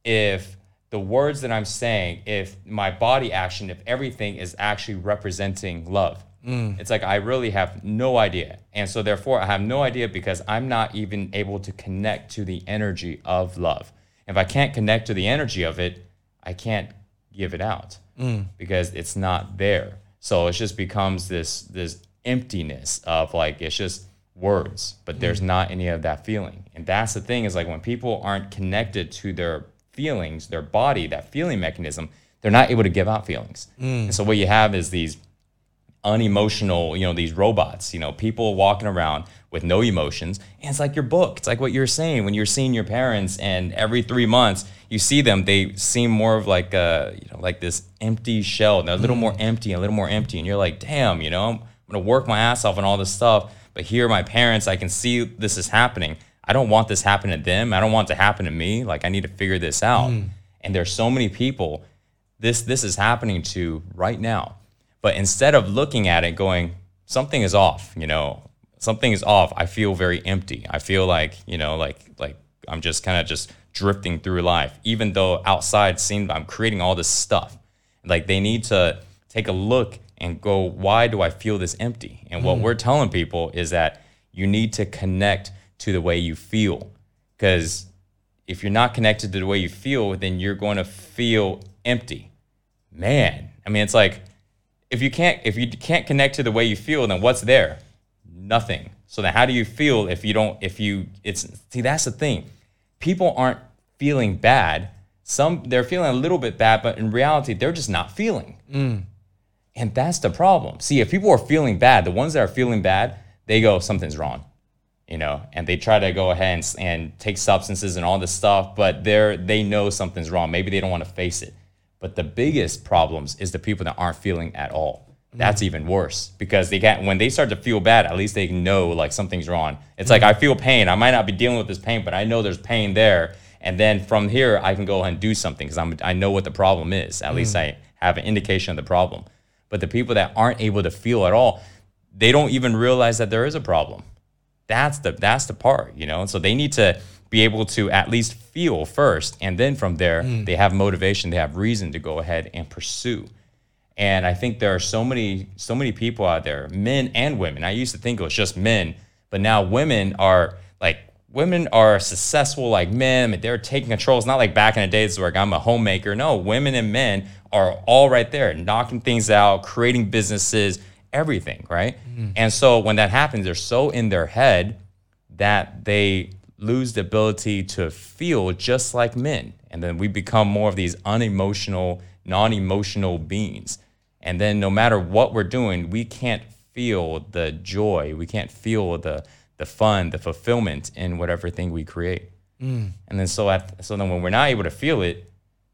if the words that I'm saying, if my body action, if everything is actually representing love? Hmm. It's like I really have no idea. And so therefore I have no idea because I'm not even able to connect to the energy of love. If I can't connect to the energy of it, I can't give it out hmm. because it's not there. So it just becomes this this emptiness of like it's just words, but there's mm. not any of that feeling. And that's the thing is like when people aren't connected to their feelings, their body, that feeling mechanism, they're not able to give out feelings. Mm. And so what you have is these unemotional, you know, these robots, you know, people walking around with no emotions. And it's like your book. It's like what you're saying when you're seeing your parents and every three months you see them, they seem more of like a, you know, like this empty shell. They're a little mm. more empty, a little more empty. And you're like, damn, you know, I'm gonna work my ass off on all this stuff. But here my parents, I can see this is happening. I don't want this happen to them. I don't want it to happen to me. Like I need to figure this out. Hmm. And there's so many people this this is happening to right now. But instead of looking at it going, something is off, you know, something is off. I feel very empty. I feel like, you know, like like I'm just kind of just drifting through life, even though outside seems I'm creating all this stuff. Like they need to take a look and go, why do I feel this empty? And what hmm. we're telling people is that you need to connect to the way you feel. Because if you're not connected to the way you feel, then you're going to feel empty. Man, I mean, it's like if you can't if you can't connect to the way you feel, then what's there? Nothing. So then, how do you feel if you don't? If you it's see that's the thing. People aren't feeling bad. Some they're feeling a little bit bad, but in reality, they're just not feeling. Hmm. And that's the problem. See, if people are feeling bad, the ones that are feeling bad, they go, something's wrong, you know, and they try to go ahead and, and take substances and all this stuff, but they're, they know something's wrong. Maybe they don't want to face it. But the biggest problems is the people that aren't feeling at all. Mm. That's even worse because they can't, when they start to feel bad, at least they know like something's wrong. It's like, mm. I feel pain. I might not be dealing with this pain, but I know there's pain there. And then from here, I can go ahead and do something because I'm, I know what the problem is. At least mm. I have an indication of the problem. But the people that aren't able to feel at all, they don't even realize that there is a problem. That's the that's the part, you know. And so they need to be able to at least feel first, and then from there mm. they have motivation, they have reason to go ahead and pursue. And I think there are so many so many people out there, men and women. I used to think it was just men, but now women are women are successful like men. They're taking control. It's not like back in the days where I'm a homemaker. No, women and men are all right there, knocking things out, creating businesses, everything, right? Mm-hmm. And so when that happens, they're so in their head that they lose the ability to feel just like men. And then we become more of these unemotional, non emotional beings. And then no matter what we're doing, we can't feel the joy, we can't feel the, the fun, the fulfillment in whatever thing we create. Mm. And then so at, so then when we're not able to feel it,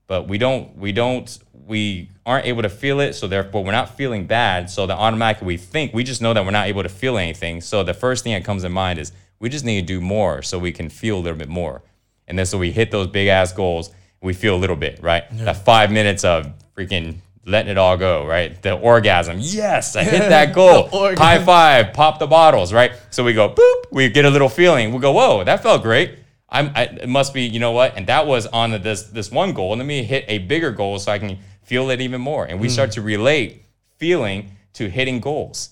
but we don't we don't we aren't able to feel it so therefore we're not feeling bad so then automatically we think we just know that we're not able to feel anything so the first thing that comes in mind is We just need to do more so we can feel a little bit more. And then so we hit those big ass goals, we feel a little bit, right? That five minutes of freaking letting it all go, right? The orgasm. Yes, I hit that goal. High five, pop the bottles, right? So we go boop, we get a little feeling. We go, whoa, that felt great. I'm, I, it must be, you know what? And that was on the, this this one goal. Let me hit a bigger goal so I can feel it even more. And we hmm. start to relate feeling to hitting goals,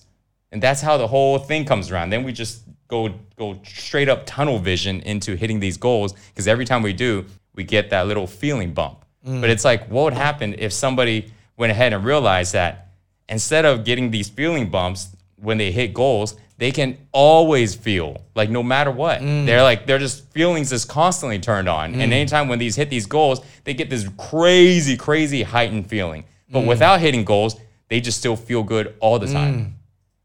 and that's how the whole thing comes around. Then we just go go straight up tunnel vision into hitting these goals because every time we do, we get that little feeling bump. Hmm. But it's like, what would happen if somebody went ahead and realized that instead of getting these feeling bumps when they hit goals, they can always feel like no matter what. Mm. They're like they're just feelings is constantly turned on. And mm. anytime when these hit these goals, they get this crazy, crazy heightened feeling. But mm. without hitting goals, they just still feel good all the time.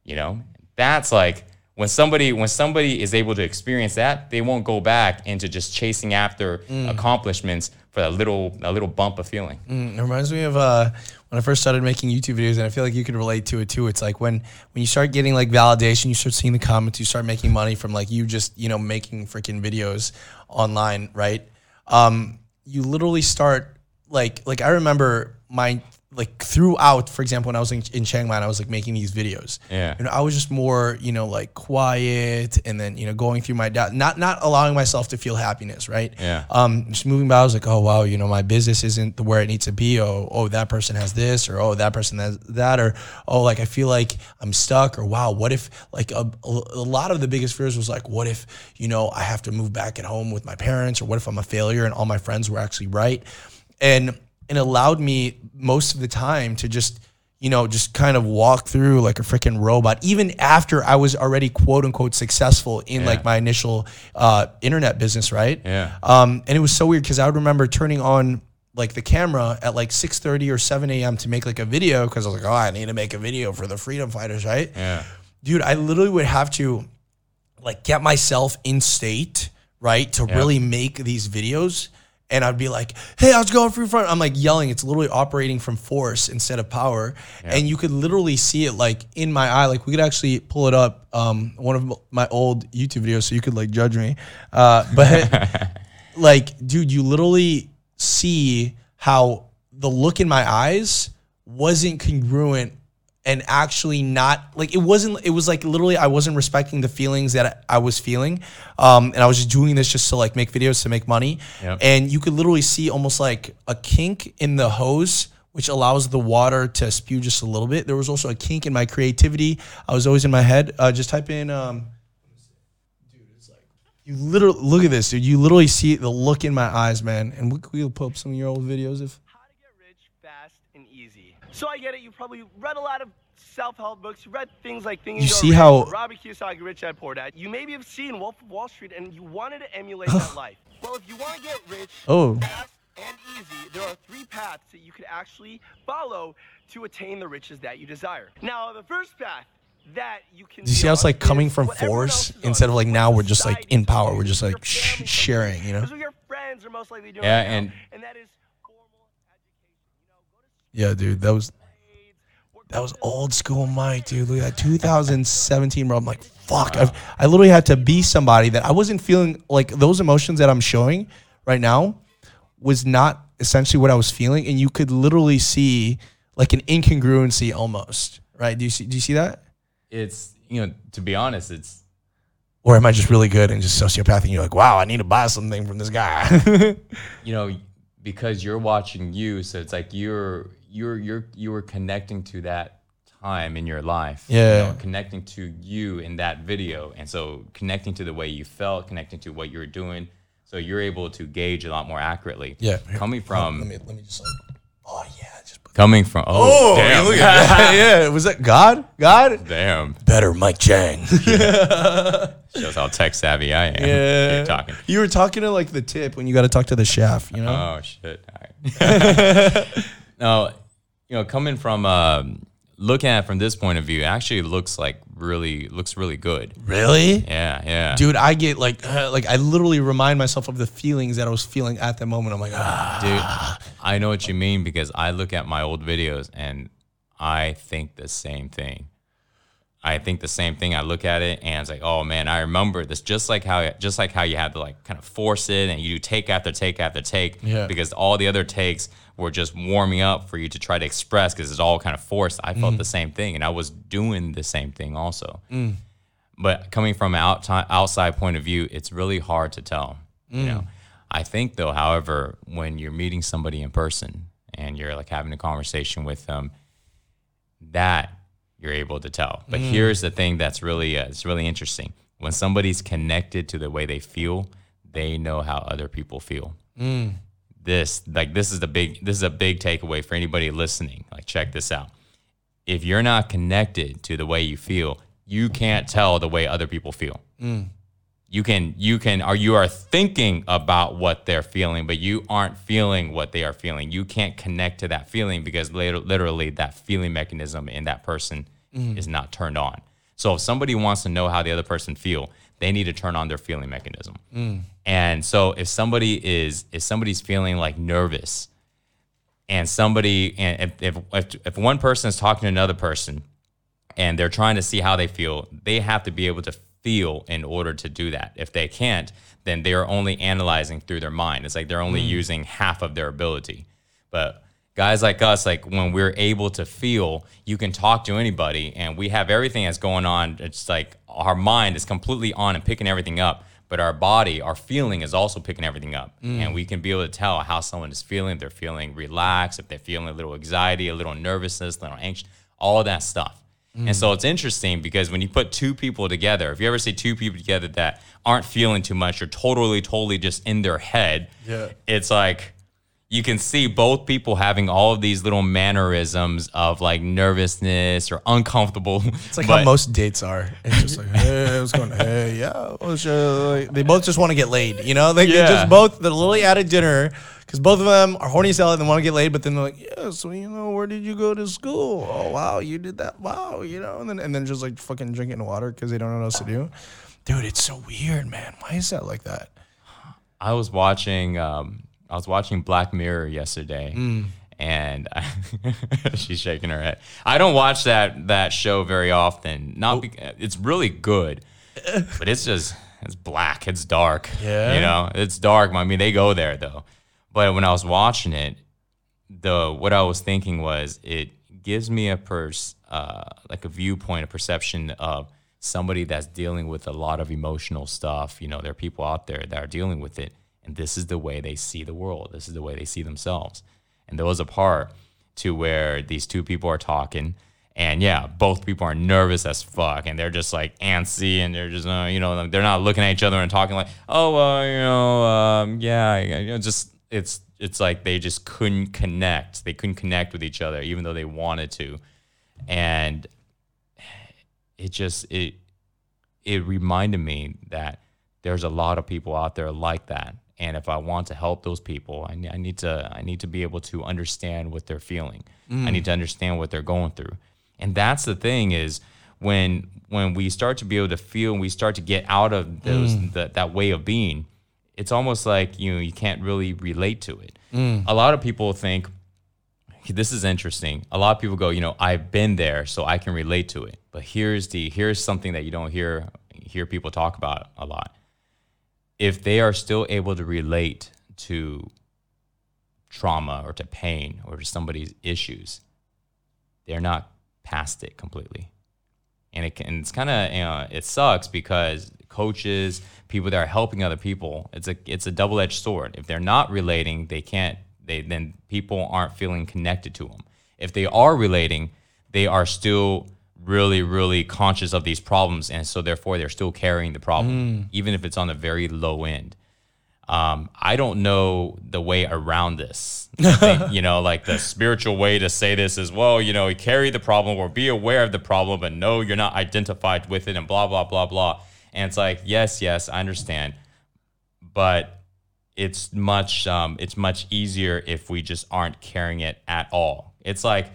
You know? That's like when somebody when somebody is able to experience that, they won't go back into just chasing after accomplishments for a little a little bump of feeling. It reminds me of uh, when I first started making YouTube videos, and I feel like you could relate to it too. It's like when when you start getting like validation, you start seeing the comments, you start making money from like you just you know making freaking videos online, right? Um, you literally start like like I remember my like throughout, for example, when I was in, in Chiang Mai, I was like making these videos. Yeah. Know, I was just more, you know, like quiet and then, you know, going through my doubt, not not allowing myself to feel happiness, right? Yeah. Um, just moving by, I was like, oh wow, you know, my business isn't where it needs to be. Oh, oh, that person has this, or oh, that person has that, or oh, like I feel like I'm stuck, or wow, what if like a, a lot of the biggest fears was like, what if you know I have to move back at home with my parents, or what if I'm a failure and all my friends were actually right, and it allowed me most of the time to just you know just kind of walk through like a freaking robot even after i was already quote unquote successful in like my initial uh, internet business right Yeah. um, and it was so weird because i would remember turning on like the camera at like 6.30 or 7 a.m to make like a video because i was like oh i need to make a video for the freedom fighters right Yeah. dude i literally would have to like get myself in state right to Yeah. really make these videos and i'd be like hey how's it going free front? I'm like yelling. It's literally operating from force instead of power. And you could literally see it like in my eye. Like we could actually pull it up um one of my old youtube videos so you could like judge me. Uh but like dude you literally see how the look in my eyes wasn't congruent and actually not like it wasn't it was like literally i wasn't respecting the feelings that i was feeling um and i was just doing this just to like make videos to make money Yep. and you could literally see almost like a kink in the hose which allows the water to spew just a little bit there was also a kink in my creativity i was always in my head uh, just type in um you literally look at this, dude. You literally see the look in my eyes, man. And we, we'll put up some of your old videos if how to get rich fast and easy. So I get it. You probably read a lot of self-help books. You read things like Think and You see Rich, how- Robert Kiyosaki, Rich Dad Poor Dad. You maybe have seen Wolf of Wall Street and you wanted to emulate that life. Well, if you want to get rich Oh. fast and easy, there are three paths that you could actually follow to attain the riches that you desire. Now, the first path that you can Do you see how it's like coming from what everyone else force instead of like now we're just like in power. We're just like sh- sharing, you know? This your friends are most likely doing Yeah, right now, and- and that is formal education. You know, go to Yeah, dude. That was that was old school Mike, dude. Look at that 2017, bro. I'm like, fuck. I've, I literally had to be somebody that I wasn't feeling like those emotions that I'm showing right now was not essentially what I was feeling, and you could literally see like an incongruency almost. Right? Do you see? Do you see that? It's you know, to be honest, it's Or am I just really good and just sociopathic? And you're like, wow, I need to buy something from this guy. you know because you're watching you so it's like you're you're you're you were connecting to that time in your life you Yeah. know, connecting to you in that video and so connecting to the way you felt connecting to what you were doing so you're able to gauge a lot more accurately Yeah. coming from let me let me just like, oh yeah, just put. coming from oh, damn look at that. yeah, was that God? God? damn Better, Mike Chang. shows how tech savvy I am Yeah. Keep talking You were talking to like the tip when you got to talk to the chef, you know? Oh shit! All right. no, you know, coming from um, looking at it from this point of view, it actually looks like really looks really good. really? Yeah, yeah. Dude, I get like, uh, like I literally remind myself of the feelings that I was feeling at that moment. I'm like, ah. Dude, I know what you mean because I look at my old videos and I think the same thing. I think the same thing. I look at it and it's like, oh man, I remember this. Just like how, just like how you had to like kind of force it, and you do take after take after take, Yeah. because all the other takes were just warming up for you to try to express because it's all kind of forced. I felt the mm-hmm. same thing, and I was doing the same thing also. Mm. But coming from an out outside point of view, it's really hard to tell. You mm. know, I think though, however, when you're meeting somebody in person and you're like having a conversation with them, that you're able to tell. But mm. here's the thing that's really uh, it's really interesting. When somebody's connected to the way they feel, they know how other people feel. This like this is the big this is a big takeaway for anybody listening. Like check this out. If you're not connected to the way you feel, you can't tell the way other people feel. Mm. You can you can or you are thinking about what they're feeling but you aren't feeling what they are feeling. You can't connect to that feeling because lit- literally that feeling mechanism in that person mm. is not turned on. So if somebody wants to know how the other person feel they need to turn on their feeling mechanism mm. and so if somebody is if somebody's feeling like nervous and somebody and if, if if if one person is talking to another person and they're trying to see how they feel, they have to be able to feel in order to do that. If they can't, then they are only analyzing through their mind. It's like they're only mm. using half of their ability. But guys like us, like when we're able to feel, you can talk to anybody and we have everything that's going on. It's like our mind is completely on and picking everything up. But our body, our feeling is also picking everything up. Mm. And we can be able to tell how someone is feeling. If they're feeling relaxed, if they're feeling a little anxiety, a little nervousness, a little anxious, all of that stuff. Mm. And so it's interesting because when you put two people together, if you ever see two people together that aren't feeling too much or totally, totally just in their head, Yeah. it's like you can see both people having all of these little mannerisms of like nervousness or uncomfortable. It's like how most dates are. It's just like, hey, what's going on? Hey, yeah. what's your-" they both just want to get laid, you know? Like, they Yeah. just both, they're literally at a dinner because both of them are horny as hell and they want to get laid, but then they're like, yeah, so, you know, where did you go to school? Oh, wow, you did that. Wow, you know? And then, and then just like fucking drinking water because they don't know what else to do. Dude, it's so weird, man. Why is that like that? I was watching um, I was watching Black Mirror yesterday, and I, she's shaking her head. I don't watch that that show very often. Not it's really good, but it's just it's black. It's dark. Yeah? you know, it's dark. I mean, they go there though. But when I was watching it, the what I was thinking was it gives me a pers uh, like a viewpoint, a perception of somebody that's dealing with a lot of emotional stuff. You know, there are people out there that are dealing with it, and this is the way they see the world. This is the way they see themselves. And there was a part to where these two people are talking. And yeah, both people are nervous as fuck, and they're just like antsy, and they're just, uh, you know, they're not looking at each other and talking like, oh, uh, you know, um, yeah, you know, just it's it's like they just couldn't connect. They couldn't connect with each other, even though they wanted to, and it just it it reminded me that there's a lot of people out there like that, and if I want to help those people, I, I need to I need to be able to understand what they're feeling. I need mm. to understand what they're going through, and that's the thing is when when we start to be able to feel and we start to get out of those mm. that that way of being it's almost like you know you can't really relate to it. Mm. A lot of people think this is interesting. A lot of people go you know i've been there so i can relate to it. But here's the here's something that you don't hear hear people talk about a lot if they are still able to relate to trauma or to pain or to somebody's issues they're not past it completely. And it can, it's kind of you know it sucks because coaches people that are helping other people it's a it's a double-edged sword. If they're not relating they can't they then people aren't feeling connected to them if they are relating they are still really really conscious of these problems and so therefore they're still carrying the problem even if it's on the very low end um, I don't know the way around this. Think, you know, like the spiritual way to say this is, well, you know, carry the problem or be aware of the problem, but no, you're not identified with it and blah, blah, blah, blah. And it's like, yes, yes, I understand. But it's much, um, it's much easier if we just aren't carrying it at all. It's like,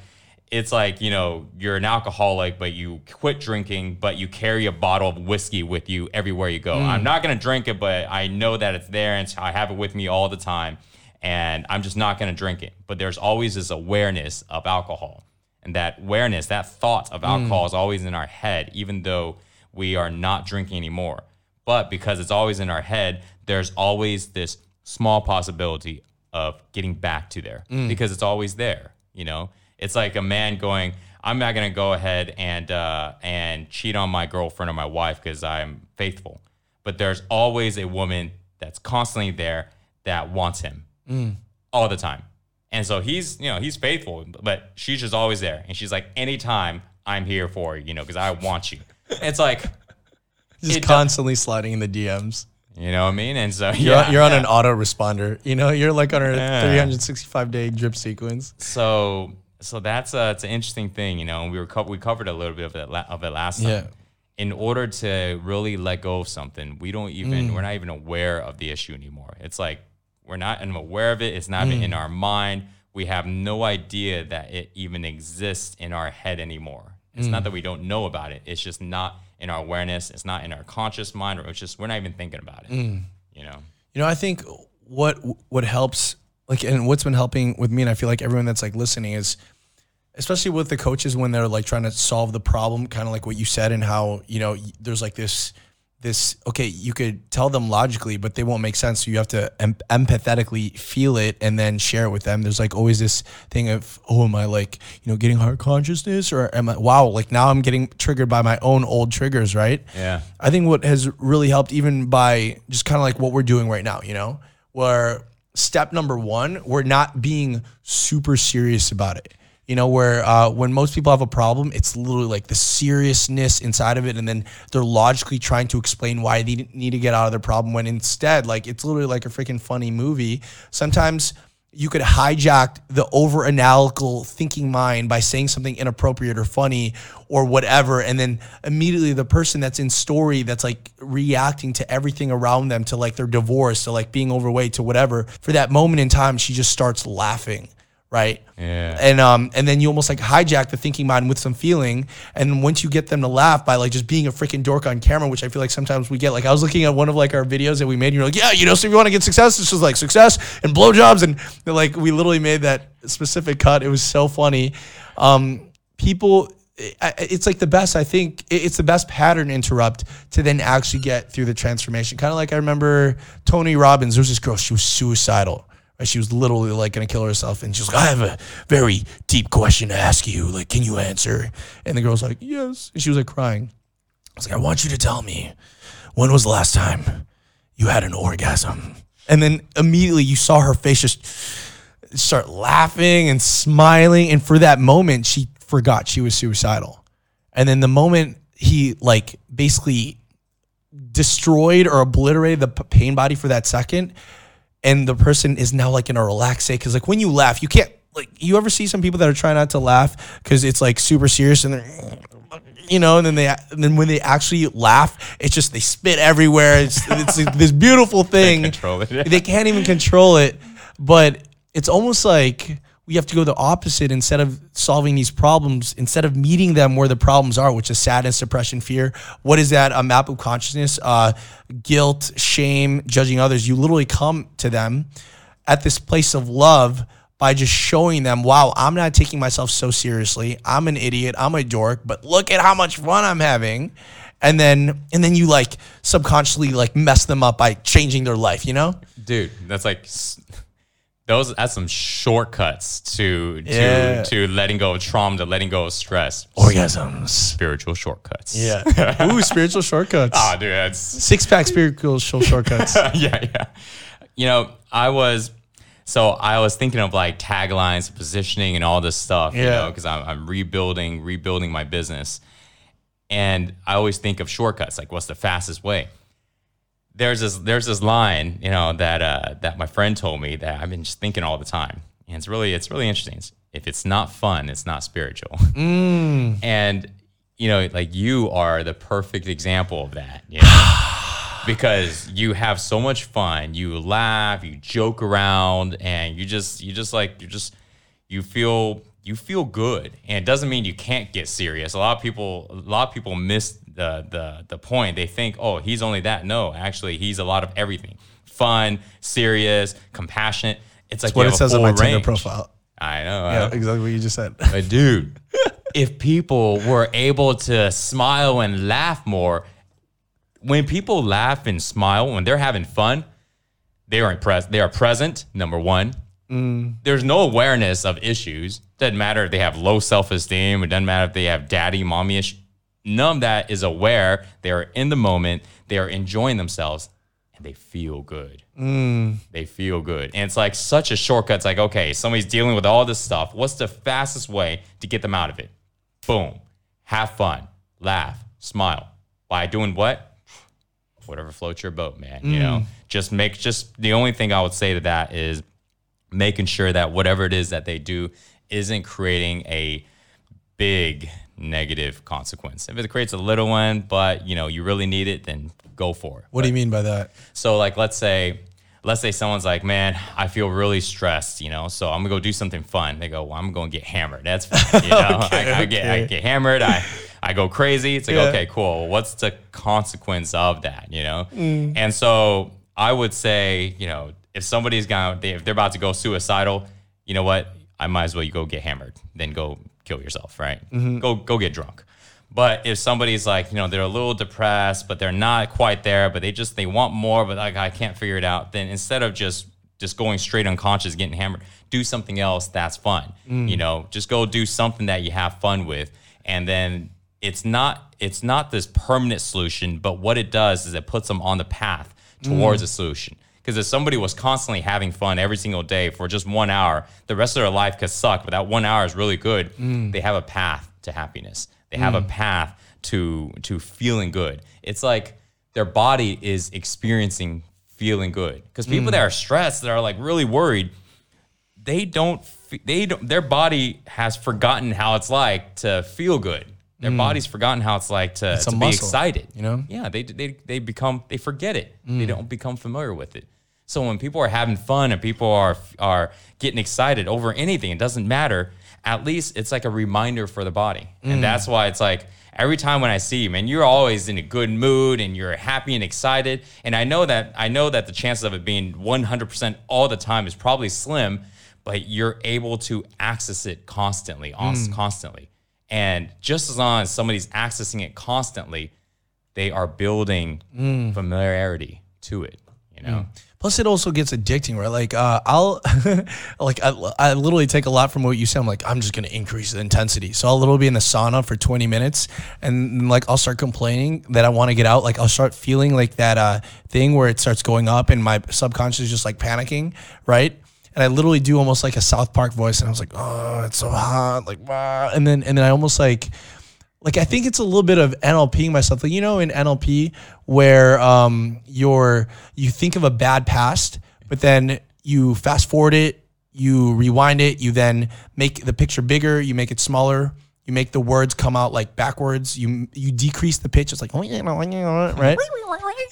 it's like you know you're an alcoholic but you quit drinking but you carry a bottle of whiskey with you everywhere you go. Mm. I'm not going to drink it but i know that it's there and i have it with me all the time and i'm just not going to drink it. But there's always this awareness of alcohol And that awareness, that thought of alcohol mm. is always in our head, even though we are not drinking anymore. But because it's always in our head, there's always this small possibility of getting back to there mm. because it's always there. You know, it's like a man going, "I'm not gonna go ahead and uh, and cheat on my girlfriend or my wife because I'm faithful." But there's always a woman that's constantly there that wants him all the time. And so he's, you know, he's faithful, but she's just always there. And she's like, anytime I'm here for you, you know, because I want you. It's like, Just It constantly sliding in the DMs. you know what I mean? And so, You're, yeah. you're on yeah. an autoresponder. You know, you're like on a Yeah. 365 day drip sequence. So, so that's a, it's an interesting thing, you know, and we were, co- we covered a little bit of it, la- of it last time. Yeah. In order to really let go of something, we don't Mm. even, we're not even aware of the issue anymore. It's like, we're not even aware of it. It's not even in Mm. our mind. We have no idea that it even exists in our head anymore. It's Mm. not that we don't know about it. It's just not in our awareness. It's not in our conscious mind, or it's just we're not even thinking about it. Mm. You know? You know, I think what what helps, like, and what's been helping with me, and I feel like everyone that's like listening is, especially with the coaches when they're like trying to solve the problem, kind of like what you said, and how you know there's like this this okay, you could tell them logically, but they won't make sense. So you have to em- empathetically feel it and then share it with them. There's like always this thing of, oh, am I like you know getting higher consciousness, or am I wow, like now I'm getting triggered by my own old triggers, right? Yeah. I think what has really helped, even by just kind of like what we're doing right now, you know, where step number one, we're not being super serious about it. You know, where uh, when most people have a problem, it's literally like the seriousness inside of it, and then they're logically trying to explain why they need to get out of their problem. When instead, like it's literally like a freaking funny movie. Sometimes you could hijack the over analytical thinking mind by saying something inappropriate or funny or whatever and then immediately the person that's in story that's like reacting to everything around them to like their divorce to like being overweight to whatever for that moment in time she just starts laughing right? Yeah. and um and then you almost like hijack the thinking mind with some feeling. And once you get them to laugh by like just being a freaking dork on camera which i feel like sometimes we get like i was looking at one of like our videos that we made and you're like yeah you know so if you want to get success this is like success and blowjobs. And like we literally made that specific cut. It was so funny. Um people it's like the best i think it's the best pattern interrupt to then actually get through the transformation. Kind of like i remember tony robbins there was this girl she was suicidal She was literally like gonna kill herself, and she was like, "I have a very deep question to ask you. Like, can you answer?" And the girl's like, "Yes," and she was like crying. I was like, "I want you to tell me when was the last time you had an orgasm?" And then immediately you saw her face just start laughing and smiling, and for that moment, she forgot she was suicidal. And then the moment he like basically destroyed or obliterated the pain body for that second and the person is now like in a relaxed state because like when you laugh you can't like you ever see some people that are trying not to laugh because it's like super serious and they're you know and then they and then when they actually laugh it's just they spit everywhere it's, it's this beautiful thing control it. they can't even control it but it's almost like we have to go the opposite instead of solving these problems instead of meeting them where the problems are which is sadness depression fear. What is that? A map of consciousness uh, guilt shame judging others. You literally come to them at this place of love by just showing them wow i'm not taking myself so seriously. I'm an idiot. I'm a dork but look at how much fun i'm having. And then and then you like subconsciously like mess them up by changing their life you know? Dude that's like those that's some shortcuts to to Yeah. to letting go of trauma to letting go of stress. Orgasms. Spiritual shortcuts. Yeah. Ooh spiritual shortcuts. Ah dude that's six pack spiritual shortcuts. Yeah yeah. You know i was so i was thinking of like taglines positioning and all this stuff you Yeah. know because I'm, I'm rebuilding rebuilding my business. And i always think of shortcuts like what's the fastest way there's this there's this line you know that uh, that my friend told me that I've been just thinking all the time, and it's really it's really interesting. It's, if it's not fun, it's not spiritual. And you know, like you are the perfect example of that. You know? because you have so much fun, you laugh, you joke around, and you just you just like you just you feel you feel good and it doesn't mean you can't get serious a lot of people a lot of people miss the the the point they think oh he's only that no actually he's a lot of everything fun serious compassionate it's like what it says on my tinder range. profile i know yeah exactly what you just said but dude if people were able to smile and laugh more. When people laugh and smile when they're having fun, they are impressed. They are present. Number one, mm. there's no awareness of issues. Doesn't matter if they have low self esteem. It doesn't matter if they have daddy, mommy ish. None of that is aware. They are in the moment. They are enjoying themselves, and they feel good. Mm. They feel good, and it's like such a shortcut. It's like okay, somebody's dealing with all this stuff. What's the fastest way to get them out of it? Boom. Have fun. Laugh. Smile. By doing what? Whatever floats your boat, man. You know, mm. just make just the only thing I would say to that is making sure that whatever it is that they do isn't creating a big negative consequence. If it creates a little one, but you know, you really need it, then go for it. What do you mean by that? So like let's say let's say someone's like, "Man, I feel really stressed," you know, so I'm to go do something fun. They go, "Well, I'm to get hammered." That's fine, you know. I, I get I get hammered. I I go crazy. It's like, Yeah. "Okay, cool. What's the consequence of that?" you know? Mm. And so I would say, you know, if somebody's going if they're about to go suicidal, you know what? I might as well you go get hammered, then go kill yourself, right? Mm-hmm. Go go get drunk. But if somebody's like, you know, they're a little depressed, but they're not quite there, but they just they want more, but like I can't figure it out, then instead of just just going straight unconscious, getting hammered, do something else that's fun. Mm. You know, just go do something that you have fun with, and then it's not it's not this permanent solution, but what it does is it puts them on the path mm. towards a solution. Because if somebody was constantly having fun every single day for just one hour, the rest of their life could suck, but that one hour is really good. They have a path to happiness. They have a path to to feeling good. It's like their body is experiencing feeling good. Because people that are stressed, that are like really worried, they don't they don't their body has forgotten how it's like to feel good. Their body's forgotten how it's like to, Mm. It's to be excited. you know? Yeah, they they they become they forget it. They Mm. don't become familiar with it. So when people are having fun and people are are getting excited over anything, it doesn't matter. At least it's like a reminder for the body, Mm. and that's why it's like every time when I see you, man, you're always in a good mood and you're happy and excited. And I know that I know that the chances of it being 100% all the time is probably slim, but you're able to access it constantly, mm. ons- constantly. And just as long as somebody's accessing it constantly, they are building mm. familiarity to it. You know, mm. Plus, it also gets addicting, right? Like, uh, I'll, like, I, I literally take a lot from what you said. I'm like, I'm just gonna increase the intensity. So I'll literally be in the sauna for 20 minutes, and like, I'll start complaining that I want to get out. Like, I'll start feeling like that uh, thing where it starts going up, and my subconscious is just like panicking, right? And I literally do almost like a South Park voice, and I was like, oh, it's so hot, like, wow. And then, and then I almost like like I think it's a little bit of NLPing myself. Like you know, in NLP, where um, you're you think of a bad past, but then you fast forward it, you rewind it, you then make the picture bigger, you make it smaller, you make the words come out like backwards, you you decrease the pitch. It's like right.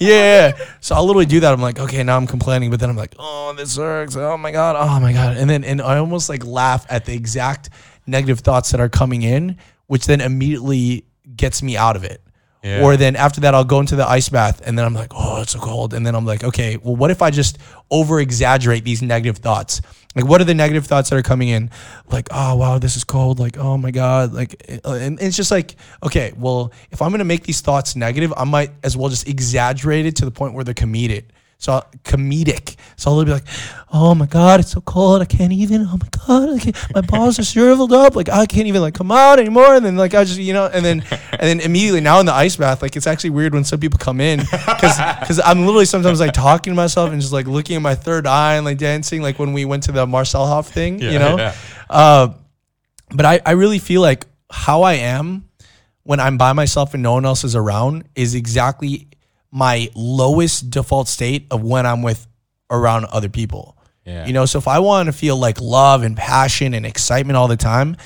Yeah. So I'll literally do that. I'm like, okay, now I'm complaining, but then I'm like, oh, this sucks. Oh my god. Oh my god. And then and I almost like laugh at the exact negative thoughts that are coming in, which then immediately gets me out of it. Yeah. Or then after that, I'll go into the ice bath, and then I'm like, oh, it's so cold. And then I'm like, okay, well, what if I just over exaggerate these negative thoughts? Like, what are the negative thoughts that are coming in? Like, oh wow, this is cold. Like, oh my god. Like, uh, and it's just like, okay, well, if I'm gonna make these thoughts negative, I might as well just exaggerate it to the point where they're comedic. So comedic. So I'll be like, oh my god, it's so cold. I can't even. Oh my god, my balls are shriveled up. Like I can't even like come out anymore. And then like I just you know, and then and then immediately now in the ice bath, like it's actually weird when some people come in because because I'm literally sometimes like talking to myself and just like looking at my third eye and like dancing like when we went to the Marcel Hoff thing, you know. yeah. Uh, but I, I really feel like how I am when I'm by myself and no one else is around is exactly my lowest default state of when I'm with around other people. Yeah. You know, so if I want to feel like love and passion and excitement all the time,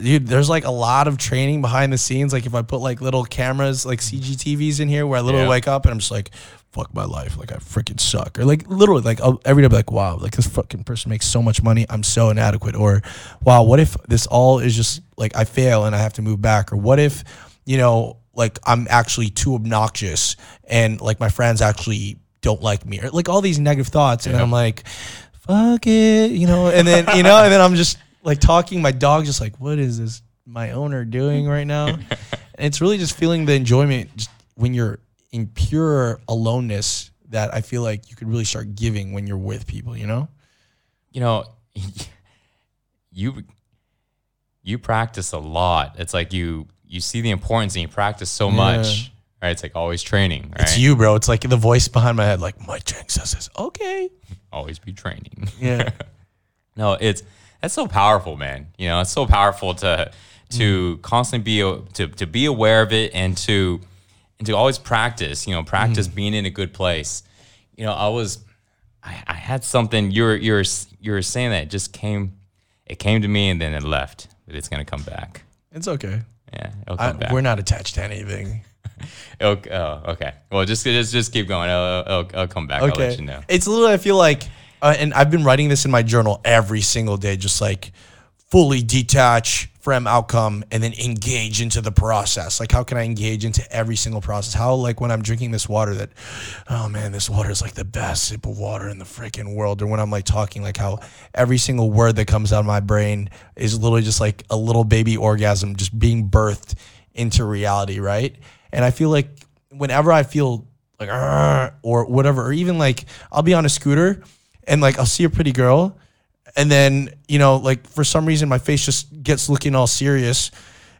dude, there's like a lot of training behind the scenes. Like if I put like little cameras, like CCTVs in here where I literally Yeah. wake up and I'm just like, fuck my life. Like I freaking suck. Or like literally like I'll, every day I'll be like, wow, like this fucking person makes so much money. I'm so inadequate. Or wow, what if this all is just like I fail and I have to move back? Or what if, you know, like I'm actually too obnoxious and like my friends actually don't like me or like all these negative thoughts. And Yeah. I'm like, fuck it, you know, and then, you know, and then I'm just like talking, my dog's just like, what is this my owner doing right now. and it's really just feeling the enjoyment just when you're in pure aloneness that I feel like you could really start giving when you're with people, you know? you know, you you practice a lot. It's like you you see the importance and you practice so much. Right? It's like always training. Right? It's you, bro. It's like the voice behind my head, like Mike Chang says this. Okay. Always be training. Yeah. no, it's that's so powerful, man. You know, it's so powerful to to mm. constantly be to to be aware of it and to and to always practice. You know, practice mm. being in a good place. You know, I was I, I had something. You're you're you're saying that it just came. It came to me and then it left. But it's gonna come back. it's okay. Yeah, I, we're not attached to anything. Okay, oh, okay. Well, just just just keep going. I'll, I'll, I'll come back. I'll let you know. It's literally, I feel like, uh, and I've been writing this in my journal every single day, just like fully detach from outcome and then engage into the process. Like, how can I engage into every single process? How, like, when I'm drinking this water, that, oh man, this water is like the best sip of water in the freaking world. Or when I'm like talking, like how every single word that comes out of my brain is literally just like a little baby orgasm just being birthed into reality, right? And I feel like whenever I feel like or whatever, or even like I'll be on a scooter and like I'll see a pretty girl, and then you know like for some reason my face just gets looking all serious,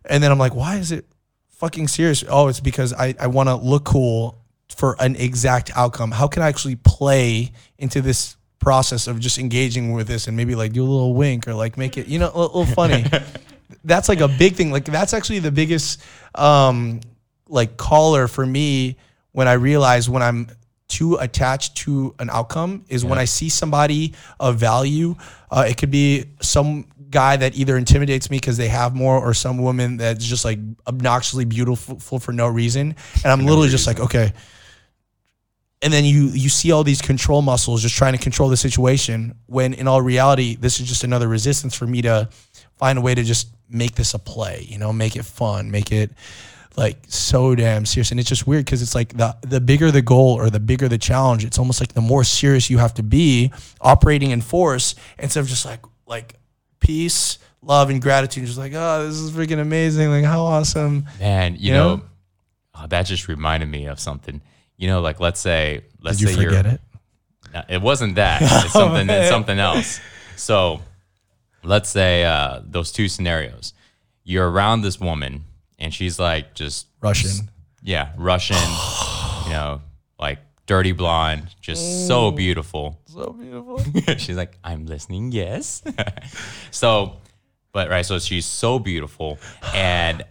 and then I'm like, why is it fucking serious? Oh, it's because I I want to look cool for an exact outcome. How can I actually play into this process of just engaging with this and maybe like do a little wink or like make it you know a little funny. that's like a big thing. Like that's actually the biggest um like caller for me when I realize when I'm too attached to an outcome is when I see somebody of value. Uh, it could be some guy that either intimidates me because they have more, or some woman that's just like obnoxiously beautiful for no reason, and I'm literally just like, okay. And then you you see all these control muscles just trying to control the situation. When in all reality, this is just another resistance for me to find a way to just make this a play. You know, make it fun, make it like so damn serious and it's just weird because it's like the the bigger the goal or the bigger the challenge it's almost like the more serious you have to be operating in force instead of just like like peace love and gratitude just like oh this is freaking amazing like how awesome Man, you, You know, know? oh, that just reminded me of something. You know, like let's say, let's did you say forget it No, It wasn't that. It's something. it's something else. So, let's say uh, those two scenarios. You're around this woman, and she's like just russian yeah, Russian. you know, like dirty blonde, just so beautiful. so beautiful she's like, I'm listening. Yes. so, but right. So she's so beautiful, and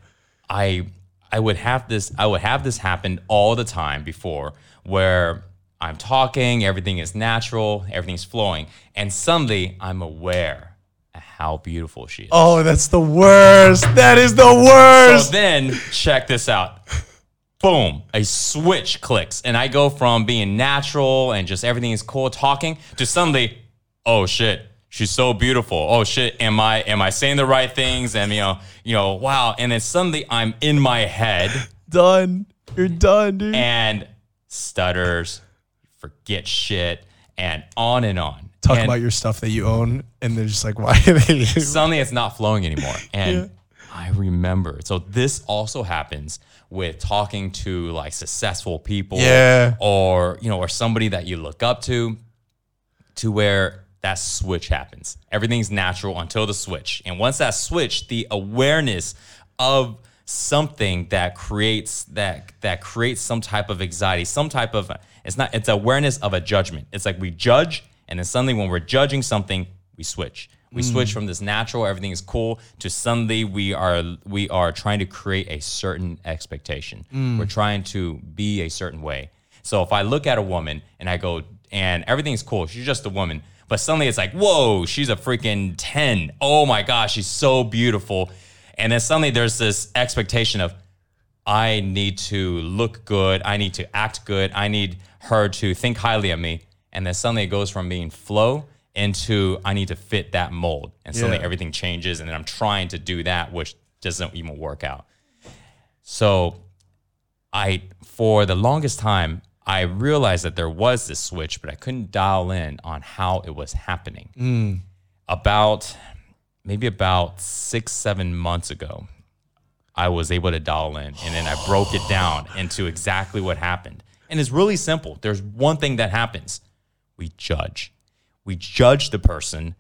I, I would have this. I would have this happen all the time before, where I'm talking, everything is natural, everything's flowing, and suddenly I'm aware how beautiful she is. oh that's the worst that is the worst. So then check this out. Boom, a switch clicks, and I go from being natural and just everything is cool talking to suddenly, oh shit, she's so beautiful. Oh shit, am I am I saying the right things? And you know, you know, wow. And then suddenly I'm in my head done you're done dude and stutters, forget shit, and on and on. Talk And- about your stuff that you own and they're just like why are they suddenly it's not flowing anymore. And I remember. So this also happens with talking to like successful people Yeah. or you know or somebody that you look up to to where that switch happens. Everything's natural until the switch. And once that switch, the awareness of something that creates that that creates some type of anxiety, some type of it's not it's awareness of a judgment. It's like we judge and then suddenly when we're judging something, we switch. We hmm. switch from this natural, everything is cool, to suddenly we are we are trying to create a certain expectation. Hmm. We're trying to be a certain way. So if I look at a woman and I go, and everything's cool, she's just a woman, but suddenly it's like, whoa, she's a freaking 10. Oh my gosh, she's so beautiful. And then suddenly there's this expectation of, I need to look good, I need to act good, I need her to think highly of me. And then suddenly it goes from being flow into I need to fit that mold. And suddenly Yeah. everything changes. And then I'm trying to do that, which doesn't even work out. So I for the longest time I realized that there was this switch, but I couldn't dial in on how it was happening. Mm. About maybe about six, seven months ago, I was able to dial in and then I broke it down into exactly what happened. And it's really simple. There's one thing that happens we judge. We judge the person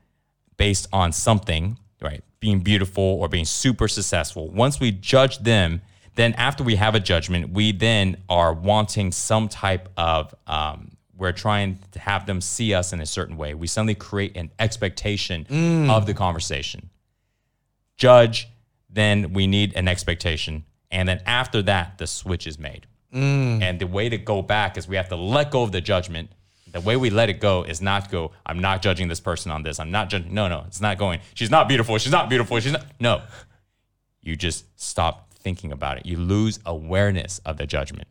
based on something, right? Being beautiful or being super successful. Once we judge them, then after we have a judgment, we then are wanting some type of, um, we're trying to have them see us in a certain way. We suddenly create an expectation of the conversation. Judge, then we need an expectation. And then after that, the switch is made. And the way to go back is we have to let go of the judgment. The way we let it go is not go, I'm not judging this person on this. I'm not judging. No, no, it's not going, she's not beautiful. She's not beautiful. She's not. No. You just stop thinking about it. You lose awareness of the judgment.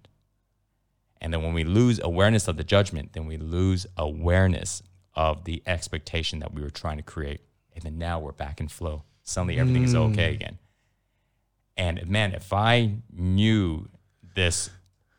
And then when we lose awareness of the judgment, then we lose awareness of the expectation that we were trying to create. And then now we're back in flow. Suddenly everything is hmm. okay again. And man, if I knew this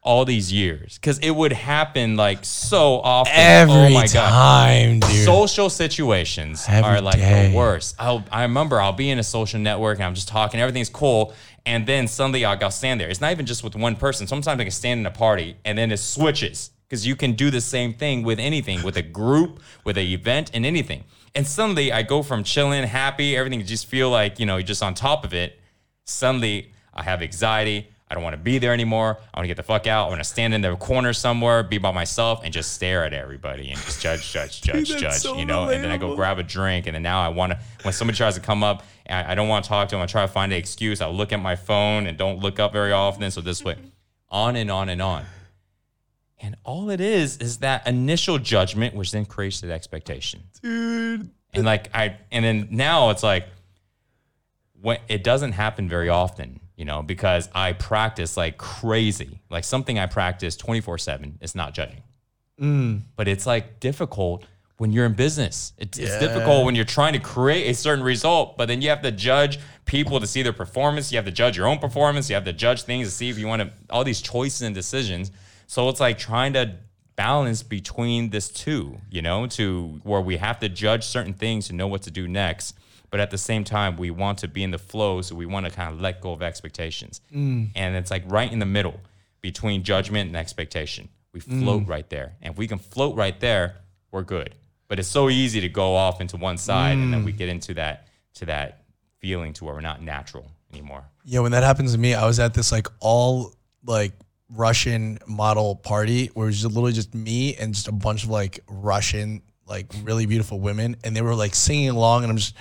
all these years, because it would happen like so often. Oh Every oh my God time, dude. social situations Every are like day. the worst. I'll, I remember I'll be in a social network and I'm just talking, everything's cool. And then suddenly I'll, I'll stand there. It's not even just with one person. Sometimes I can stand in a party and then it switches because you can do the same thing with anything, with a group, with an event, and anything. And suddenly I go from chilling, happy, everything just feel like, you know, you're just on top of it. Suddenly I have anxiety. I don't want to be there anymore. I want to get the fuck out. I want to stand in the corner somewhere, be by myself, and just stare at everybody and just judge, judge, judge, that's judge. so you know, and then I go grab a drink, and then now I want to. When somebody tries to come up, I I don't want to talk to them. I try to find an excuse. I look at my phone and don't look up very often. So this way, on and on and on. And all it is is that initial judgment, which then creates that expectation dude. and like I and then now it's like when it doesn't happen very often, you know, because I practice like crazy. Like something I practice 24/7 is not judging. Mm. But it's like difficult when you're in business. It's, it's difficult when you're trying to create a certain result, but then you have to judge people to see their performance. You have to judge your own performance. You have to judge things to see if you want to all these choices and decisions. So it's like trying to balance between this two, you know, to where we have to judge certain things to know what to do next. But at the same time, we want to be in the flow, so we want to kind of let go of expectations. Mm. And it's like right in the middle between judgment and expectation. We float mm. right there. And if we can float right there, we're good. But it's so easy to go off into one side and then we mm. get into that to that feeling to where we're not natural anymore. Yeah, when that happens to me, I was at this like all like Russian model party where it was just literally just me and just a bunch of like Russian like really beautiful women and they were like singing along and I'm just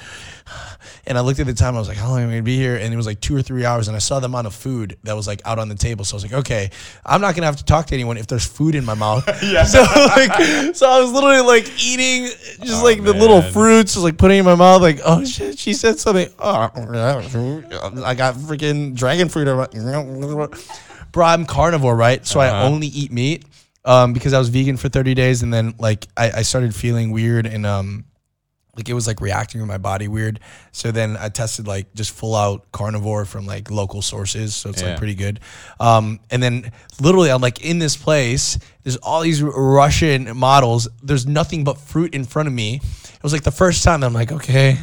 and I looked at the time I was like how long am I gonna be here? And it was like two or three hours and I saw the amount of food that was like out on the table so I was like okay I'm not gonna have to talk to anyone if there's food in my mouth. Yeah. so like so I was literally like eating just Oh, like the little fruits just like putting in my mouth like oh shit she said something. Oh I got freaking dragon fruit bro I'm carnivore right? So I Uh-huh. only eat meat um because I was vegan for 30 days and then like I, I started feeling weird and um like it was like reacting with my body weird. So then I tested like just full out carnivore from like local sources. So it's like pretty good. Um, and then literally I'm like in this place, there's all these Russian models. There's nothing but fruit in front of me. It was like the first time I'm like, okay,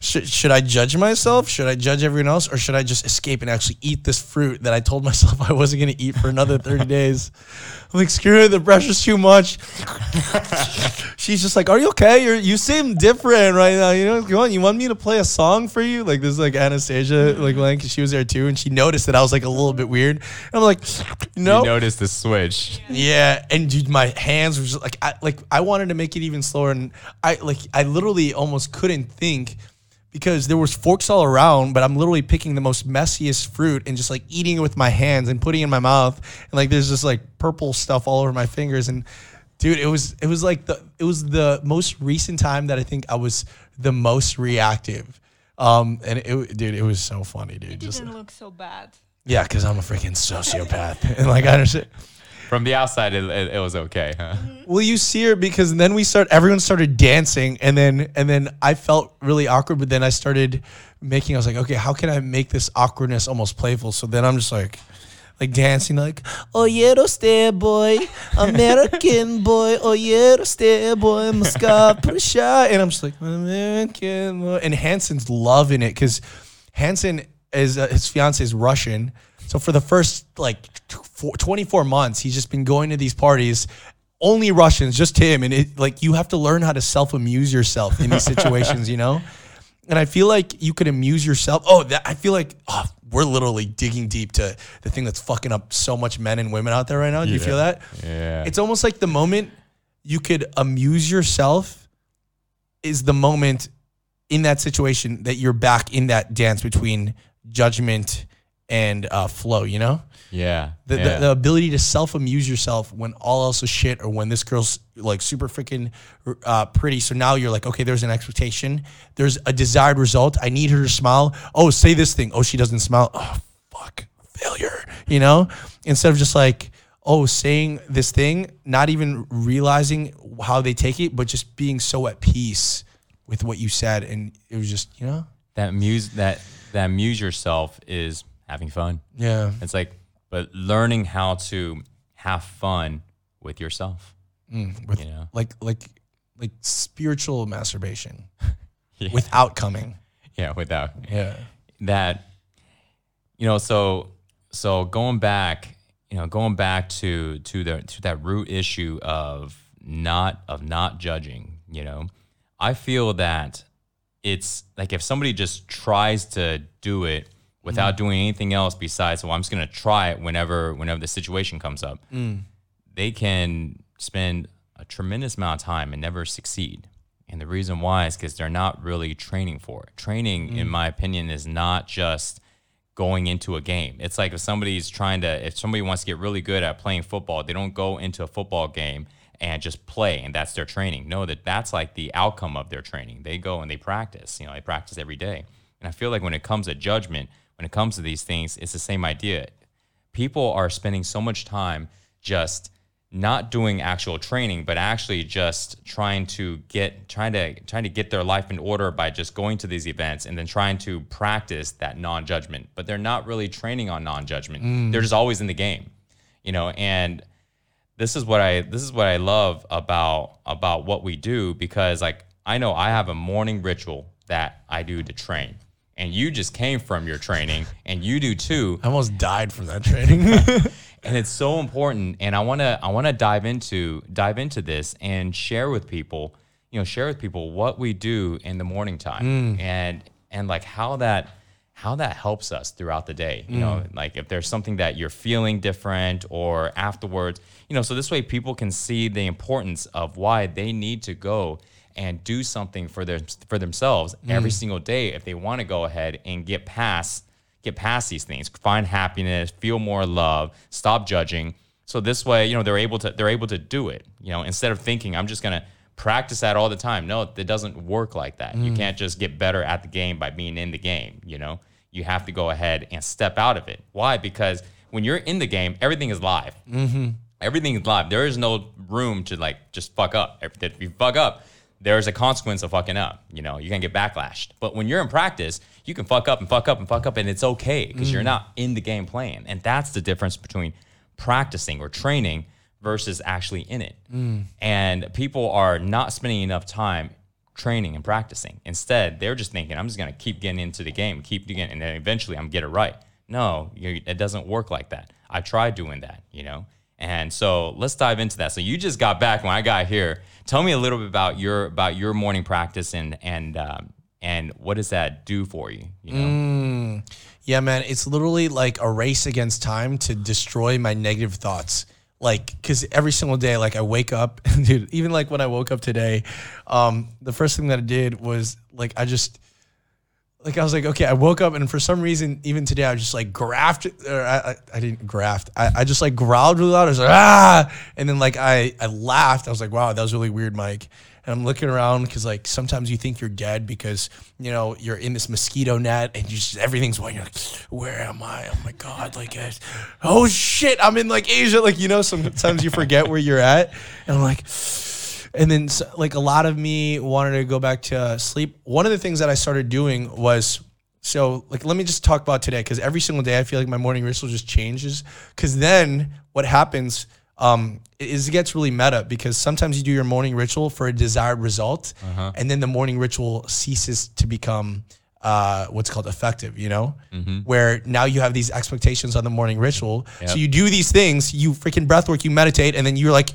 should, should I judge myself? Should I judge everyone else? Or should I just escape and actually eat this fruit that I told myself I wasn't going to eat for another 30 days? I'm like, screw it, the pressure's too much. She's just like, "Are you okay? You're you seem different right now. You know, you want you want me to play a song for you? Like this, is like Anastasia, like like she was there too, and she noticed that I was like a little bit weird. And I'm like, no, You notice the switch. yeah, and dude, my hands were just like, I like I wanted to make it even slower, and I like I literally almost couldn't think because there was forks all around, but I'm literally picking the most messiest fruit and just like eating it with my hands and putting it in my mouth, and like there's just like purple stuff all over my fingers, and dude, it was it was like the it was the most recent time that I think I was the most reactive. Um, and it, dude, it was so funny, dude. It Just didn't look so bad. yeah, because I'm a freaking sociopath, and like I understand. From the outside, it, it, it was okay, huh? Well, you see her because then we start. Everyone started dancing, and then and then I felt really awkward. But then I started making. I was like, okay, how can I make this awkwardness almost playful? So then I'm just like, like dancing like oh yeah stay boy American boy oh yeah stay boy Muscat Prussia and I'm just like American boy and Hanson's loving it because Hanson is uh, his fiance is Russian so for the first like four- 24 months he's just been going to these parties only Russians just him and it like you have to learn how to self amuse yourself in these situations you know and I feel like you could amuse yourself. Oh, that, I feel like oh, we're literally digging deep to the thing that's fucking up so much men and women out there right now. Do you feel that? Yeah. It's almost like the moment you could amuse yourself is the moment in that situation that you're back in that dance between judgment and uh, flow. You know, yeah. the, yeah. the, the ability to self amuse yourself when all else is shit or when this girl's like super freaking uh, pretty. So now you're like, okay, there's an expectation. There's a desired result. I need her to smile. Oh, say this thing. Oh, she doesn't smile. Oh, fuck. Failure. You know? Instead of just like, oh, saying this thing, not even realizing how they take it, but just being so at peace with what you said. And it was just, you know? that muse that that amuse yourself is having fun. Yeah. It's like, but learning how to have fun with yourself. Mm, with You know? like, like, like spiritual masturbation Yeah. without coming. Yeah, without Yeah. that you know so so going back you know going back to to the to that root issue of not of not judging you know i feel that it's like if somebody just tries to do it without mm. doing anything else besides well i'm just going to try it whenever whenever the situation comes up mm. they can spend a tremendous amount of time and never succeed. And the reason why is because they're not really training for it. Training, in mm. my opinion, is not just going into a game. It's like if somebody's trying to, if somebody wants to get really good at playing football, they don't go into a football game and just play and that's their training. No, that that's like the outcome of their training. They go and they practice. You know, they practice every day. And I feel like when it comes to judgment, when it comes to these things, it's the same idea. People are spending so much time just not doing actual training but actually just trying to get trying to trying to get their life in order by just going to these events and then trying to practice that non-judgment. But they're not really training on non-judgment. Mm. They're just always in the game you know and this is what I this is what I love about about what we do because like I know I have a morning ritual that I do to train and you just came from your training and you do too. I almost died from that training. and it's so important and i want to i want to dive into dive into this and share with people you know share with people what we do in the morning time mm. and and like how that how that helps us throughout the day you know mm. like if there's something that you're feeling different or afterwards you know so this way people can see the importance of why they need to go and do something for their for themselves mm. every single day if they want to go ahead and get past get past these things, find happiness, feel more love, stop judging. So this way, you know, they're able to they're able to do it. You know, instead of thinking I'm just gonna practice that all the time. No, it doesn't work like that. You mm. can't just get better at the game by being in the game. You know, you have to go ahead and step out of it. Why? Because when you're in the game, everything is live. Mm-hmm. Everything is live. There is no room to like just fuck up. If if you fuck up, there's a consequence of fucking up. You know, you're gonna get backlashed. But when you're in practice, you can fuck up and fuck up and fuck up, and it's okay because you're mm. not in the game playing. And that's the difference between practicing or training versus actually in it. Mm. And people are not spending enough time training and practicing. Instead, they're just thinking, I'm just gonna keep getting into the game, keep getting, and then eventually I'm gonna get it right. No, it doesn't work like that. I tried doing that, you know. And so let's dive into that. So you just got back when I got here. Tell me a little bit about your about your morning practice and and um, and what does that do for you? You know, yeah, man, it's literally like a race against time to destroy my negative thoughts. Like, cause every single day, like I wake up, dude. Even like when I woke up today, um, the first thing that I did was like I just like I was like, okay, I woke up and for some reason, even today, I just like graft, or I, I, I didn't graft. I, I just like growled really loud. I was like, ah, and then like I, I laughed. I was like, wow, that was really weird, Mike. And I'm looking around because like sometimes you think you're dead because you know you're in this mosquito net and you just everything's white. You're like, where am I? Oh my god! Like, uh, oh shit, I'm in like Asia. Like you know, sometimes you forget where you're at, and I'm like, and then like a lot of me wanted to go back to uh, sleep. One of the things that I started doing was so like let me just talk about today because every single day I feel like my morning ritual just changes. Because then what happens um, is it gets really meta because sometimes you do your morning ritual for a desired result, Uh-huh. and then the morning ritual ceases to become uh, what's called effective. You know, where now you have these expectations on the morning ritual. So you do these things, you freaking breath work, you meditate, and then you're like,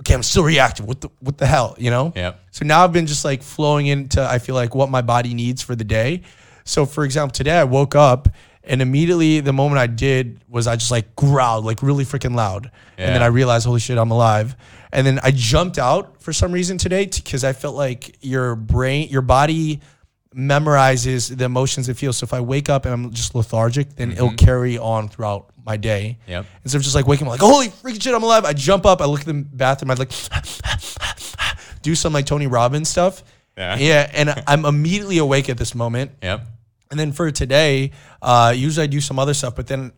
okay, I'm still reactive. What the what the hell? You know? Yep. So now I've been just like flowing into I feel like what my body needs for the day. So for example, today I woke up and immediately the moment I did was I just like growled like really freaking loud. And then I realized, holy shit, I'm alive. And then I jumped out for some reason today because I felt like your brain, your body memorizes the emotions it feels. So if I wake up and I'm just lethargic, then it'll carry on throughout my day. Yep. Instead of just like waking up like, holy freaking shit, I'm alive. I jump up, I look at the bathroom, I'd like do some like Tony Robbins stuff. Yeah. Yeah. And I'm immediately awake at this moment. Yep. And then for today, uh, usually I do some other stuff, but then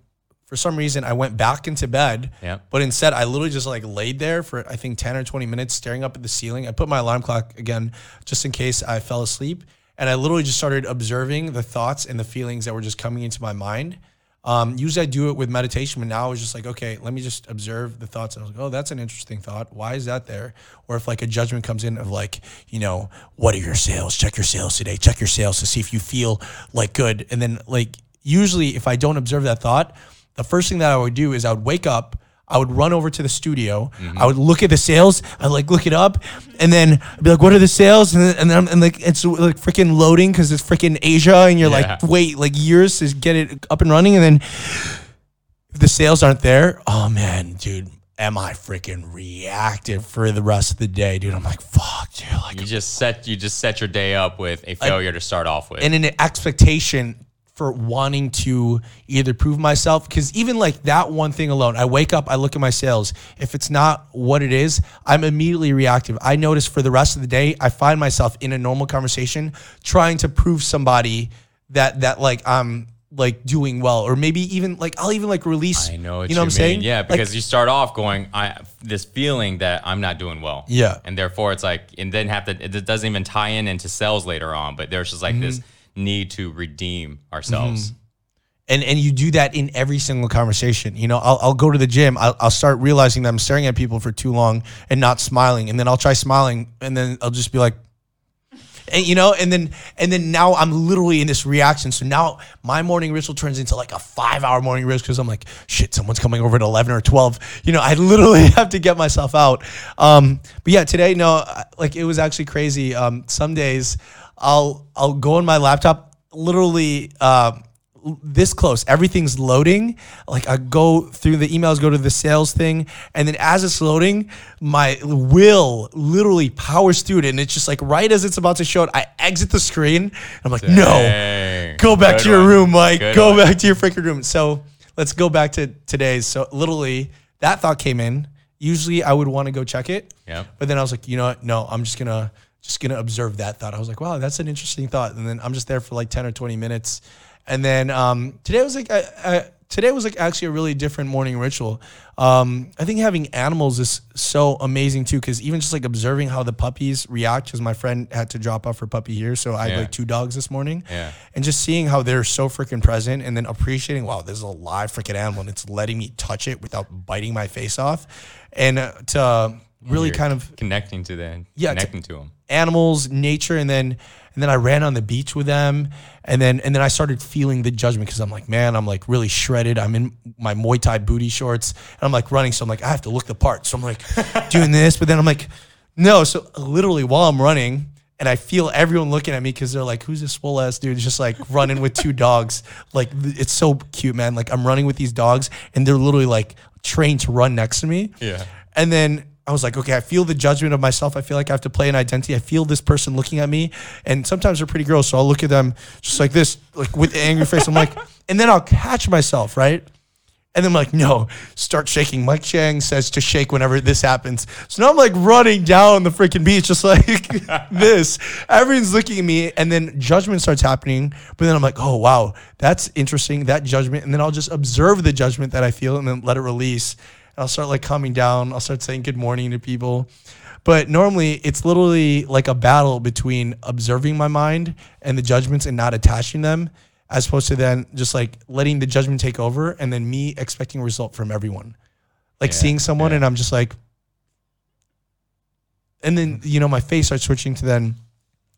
for some reason I went back into bed. Yep. But instead, I literally just like laid there for I think 10 or 20 minutes staring up at the ceiling. I put my alarm clock again just in case I fell asleep. And I literally just started observing the thoughts and the feelings that were just coming into my mind. Um, usually I do it with meditation, but now I was just like, okay, let me just observe the thoughts. And I was like, oh, that's an interesting thought. Why is that there? Or if like a judgment comes in of like, you know, what are your sales? Check your sales today. Check your sales to see if you feel like good. And then like usually if I don't observe that thought, the first thing that I would do is I would wake up, I would run over to the studio, mm-hmm. I would look at the sales, I'd like look it up, and then I'd be like, what are the sales? And then, and then I'm and like it's like freaking loading because it's freaking Asia, and you're Yeah. like, wait, like years to get it up and running, and then if the sales aren't there, oh man, dude, am I freaking reactive for the rest of the day, dude? I'm like, fuck, dude, like You just set you just set your day up with a failure to start off with. and an expectation for wanting to either prove myself because even like that one thing alone i wake up i look at my sales if it's not what it is i'm immediately reactive i notice for the rest of the day i find myself in a normal conversation trying to prove somebody that that like i'm like doing well or maybe even like i'll even like release I know what you know what i'm mean. saying Yeah, Like, because you start off going, I this feeling that I'm not doing well. Yeah. and therefore it's like, and then have to. It doesn't even tie in into sales later on, but there's just like this Mm-hmm. Need to redeem ourselves. and and you do that in every single conversation. You know, I'll, I'll go to the gym. I'll, I'll start realizing that I'm staring at people for too long and not smiling, and then I'll try smiling, and then I'll just be like, and you know, and then and then now I'm literally in this reaction. So now my morning ritual turns into like a five hour morning ritual because I'm like, shit, someone's coming over at eleven or twelve. You know, I literally have to get myself out. Um, but yeah, today, no, like it was actually crazy. Um, some days I'll I'll go on my laptop, literally. Uh, this close. Everything's loading. Like I go through the emails, go to the sales thing, and then as it's loading, my will literally powers through it, and it's just like right as it's about to show it, I exit the screen. I'm like, no, go back Good to your one. room, Mike. Good go one. back to your freaking room. So let's go back to today's. So literally, that thought came in. Usually, I would want to go check it. Yep. But then I was like, you know what? No, I'm just gonna just gonna observe that thought. I was like, wow, that's an interesting thought. And then I'm just there for like 10 or 20 minutes. And then um, today was like I, I, today was like actually a really different morning ritual. Um, I think having animals is so amazing too, because even just like observing how the puppies react, because my friend had to drop off her puppy here, so I had like two dogs this morning. Yeah. And just seeing how they're so freaking present and then appreciating, wow, this is a live freaking animal and it's letting me touch it without biting my face off. And uh, to really You're kind of connecting to them. Yeah, connecting to them. animals, nature, and then and then I ran on the beach with them, and then and then I started feeling the judgment because I'm like, man, I'm like really shredded. I'm in my Muay Thai booty shorts, and I'm like running, so I'm like, I have to look the part. So I'm like doing this, but then I'm like, no. So literally while I'm running. And I feel everyone looking at me because they're like, "Who's this swole ass dude?" Just like running with two dogs. Like it's so cute, man. Like I'm running with these dogs, and they're literally like trained to run next to me. Yeah. And then I was like, okay, I feel the judgment of myself. I feel like I have to play an identity. I feel this person looking at me. And sometimes they're pretty gross. So I'll look at them just like this, like with an angry face. I'm like, and then I'll catch myself, right? And then I'm like, no, start shaking. Mike Chang says to shake whenever this happens. So now I'm like running down the freaking beach, just like this. Everyone's looking at me, and then judgment starts happening. But then I'm like, oh, wow, that's interesting, that judgment. And then I'll just observe the judgment that I feel and then let it release. And I'll start like calming down. I'll start saying good morning to people. But normally it's literally like a battle between observing my mind and the judgments and not attaching them. as opposed to then just like letting the judgment take over and then me expecting a result from everyone. Like Yeah, seeing someone yeah. and I'm just like, and then you know my face starts switching to then.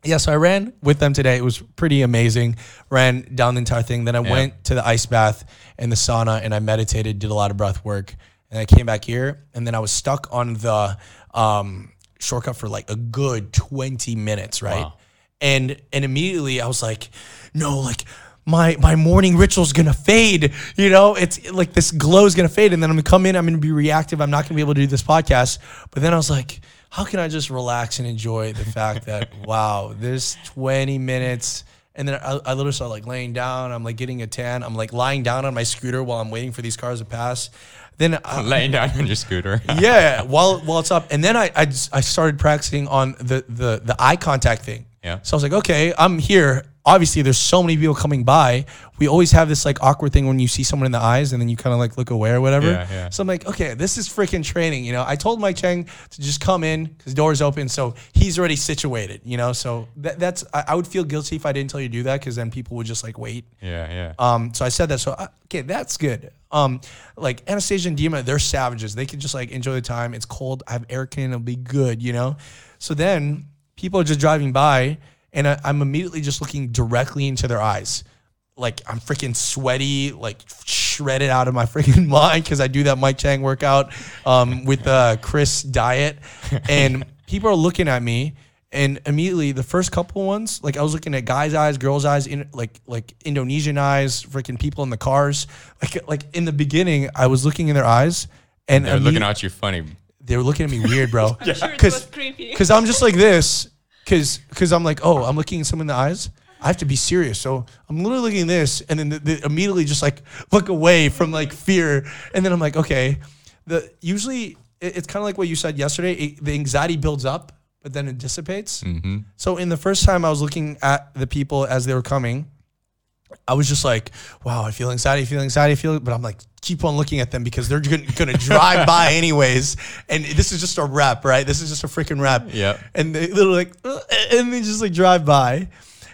Yeah, so I ran with them today. It was pretty amazing. Ran down the entire thing. Then I Yeah. went to the ice bath and the sauna, and I meditated, did a lot of breath work, and I came back here, and then I was stuck on the um, shortcut for like a good twenty minutes, right? Wow. And and immediately I was like, no, like my my morning ritual's gonna fade. You know, it's like this glow's gonna fade, and then I'm gonna come in, I'm gonna be reactive. I'm not gonna be able to do this podcast. But then I was like, how can I just relax and enjoy the fact that wow, this 20 minutes. And then I, I literally started like laying down. I'm like getting a tan. I'm like lying down on my scooter while I'm waiting for these cars to pass. Then I, Laying down on your scooter. yeah, while while it's up, and then I I, just, I started practicing on the the the eye contact thing. Yeah. So I was like, okay, I'm here. Obviously, there's so many people coming by. We always have this like awkward thing when you see someone in the eyes and then you kind of like look away or whatever. Yeah, yeah. So I'm like, okay, this is freaking training. You know, I told Mike Chang to just come in because doors open, so he's already situated. You know, so that, that's I, I would feel guilty if I didn't tell you to do that because then people would just like wait. Yeah, yeah. Um, so I said that. So uh, okay, that's good. Um, like Anastasia and Dima, they're savages. They can just like enjoy the time. It's cold. I have air conditioning. It'll be good, you know. So then people are just driving by, and I, I'm immediately just looking directly into their eyes. Like I'm freaking sweaty, like shredded out of my freaking mind because I do that Mike Chang workout um, with the Chris diet, and people are looking at me. And immediately, the first couple ones, like I was looking at guys' eyes, girls' eyes, in, like like Indonesian eyes, freaking people in the cars. Like like in the beginning, I was looking in their eyes, and They're looking at you funny. they were looking at me weird, bro. I'm sure Cause- Because I'm just like this. Because because I'm like, oh, I'm looking at someone in the eyes. I have to be serious. So I'm literally looking at this, and then the, the immediately just like look away from like fear, and then I'm like, okay. The usually it- it's kind of like what you said yesterday. It, the anxiety builds up, but then it dissipates. Mm-hmm. So in the first time I was looking at the people as they were coming, I was just like, wow, I feel anxiety, I feel anxiety, I feel. But I'm like, keep on looking at them because they're going to drive by anyways. And this is just a rep, right? This is just a freaking rep. Yeah. And they, they're like, "Uh," and they just like drive by.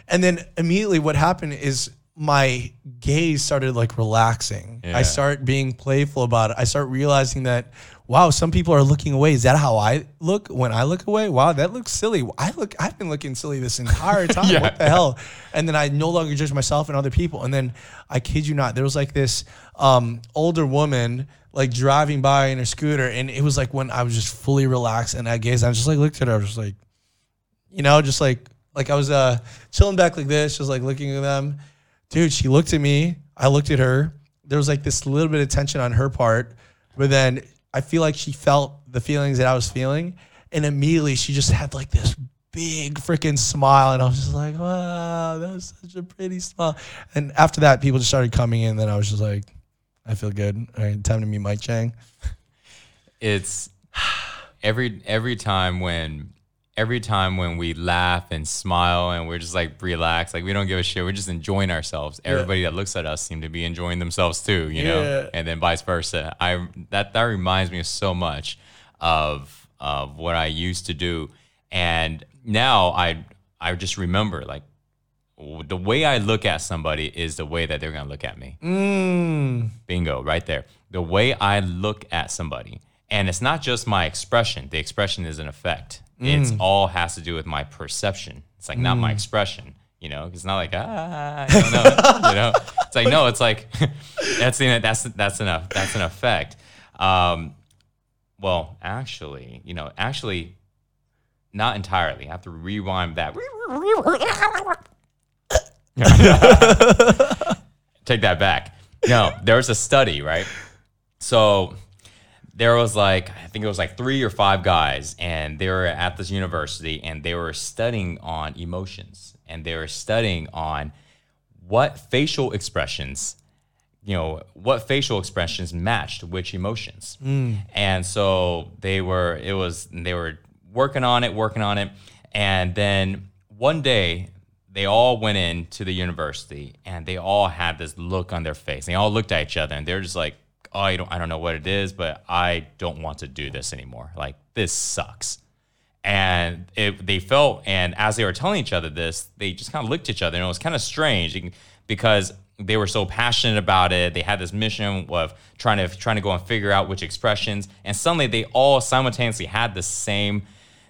And then immediately what happened is my gaze started like relaxing. Yeah. I start being playful about it. I start realizing that, wow, some people are looking away. Is that how I look when I look away? Wow, that looks silly. I look, I've been looking silly this entire time. Yeah. What the hell? And then I no longer judge myself and other people. And then I kid you not, there was like this um, older woman like driving by in her scooter, and it was like when I was just fully relaxed and I gazed. I just like looked at her. I was just like, you know, just like like I was uh chilling back like this, just like looking at them. Dude, she looked at me. I looked at her. There was like this little bit of tension on her part, but then I feel like she felt the feelings that I was feeling, and immediately she just had like this big freaking smile, and I was just like, wow, that was such a pretty smile. And after that, people just started coming in. And Then I was just like, I feel good. All right, time to meet Mike Chang. it's every every time when every time when we laugh and smile and we're just like relaxed, like we don't give a shit. We're just enjoying ourselves. Everybody that looks at us seem to be enjoying themselves too, you know, Yeah. and then vice versa. I that that reminds me so much of of what I used to do, and now I I just remember like the way I look at somebody is the way that they're gonna look at me. Mm. Bingo, right there. The way I look at somebody, and it's not just my expression. The expression is an effect. It's all has to do with my perception. It's like not my expression. You know, it's not like ah, I don't know. you know, it's like no, it's like that's the, that's that's an that's an effect. Um, well, actually, you know, actually, not entirely. I have to rewind that. Take that back. No, there was a study, right? So there was like I think it was like three or five guys, and they were at this university, and they were studying on emotions, and they were studying on what facial expressions, you know, what facial expressions matched which emotions, mm. and so they were it was they were working on it, working on it, and then one day they all went in to the university and they all had this look on their face. They all looked at each other and they're just like, "Oh, Oh, I don't, I don't know what it is, but I don't want to do this anymore. Like this sucks." And it, they felt, and as they were telling each other this, they just kind of looked at each other, and it was kind of strange. Because they were so passionate about it. They had this mission of trying to trying to go and figure out which expressions, and suddenly they all simultaneously had the same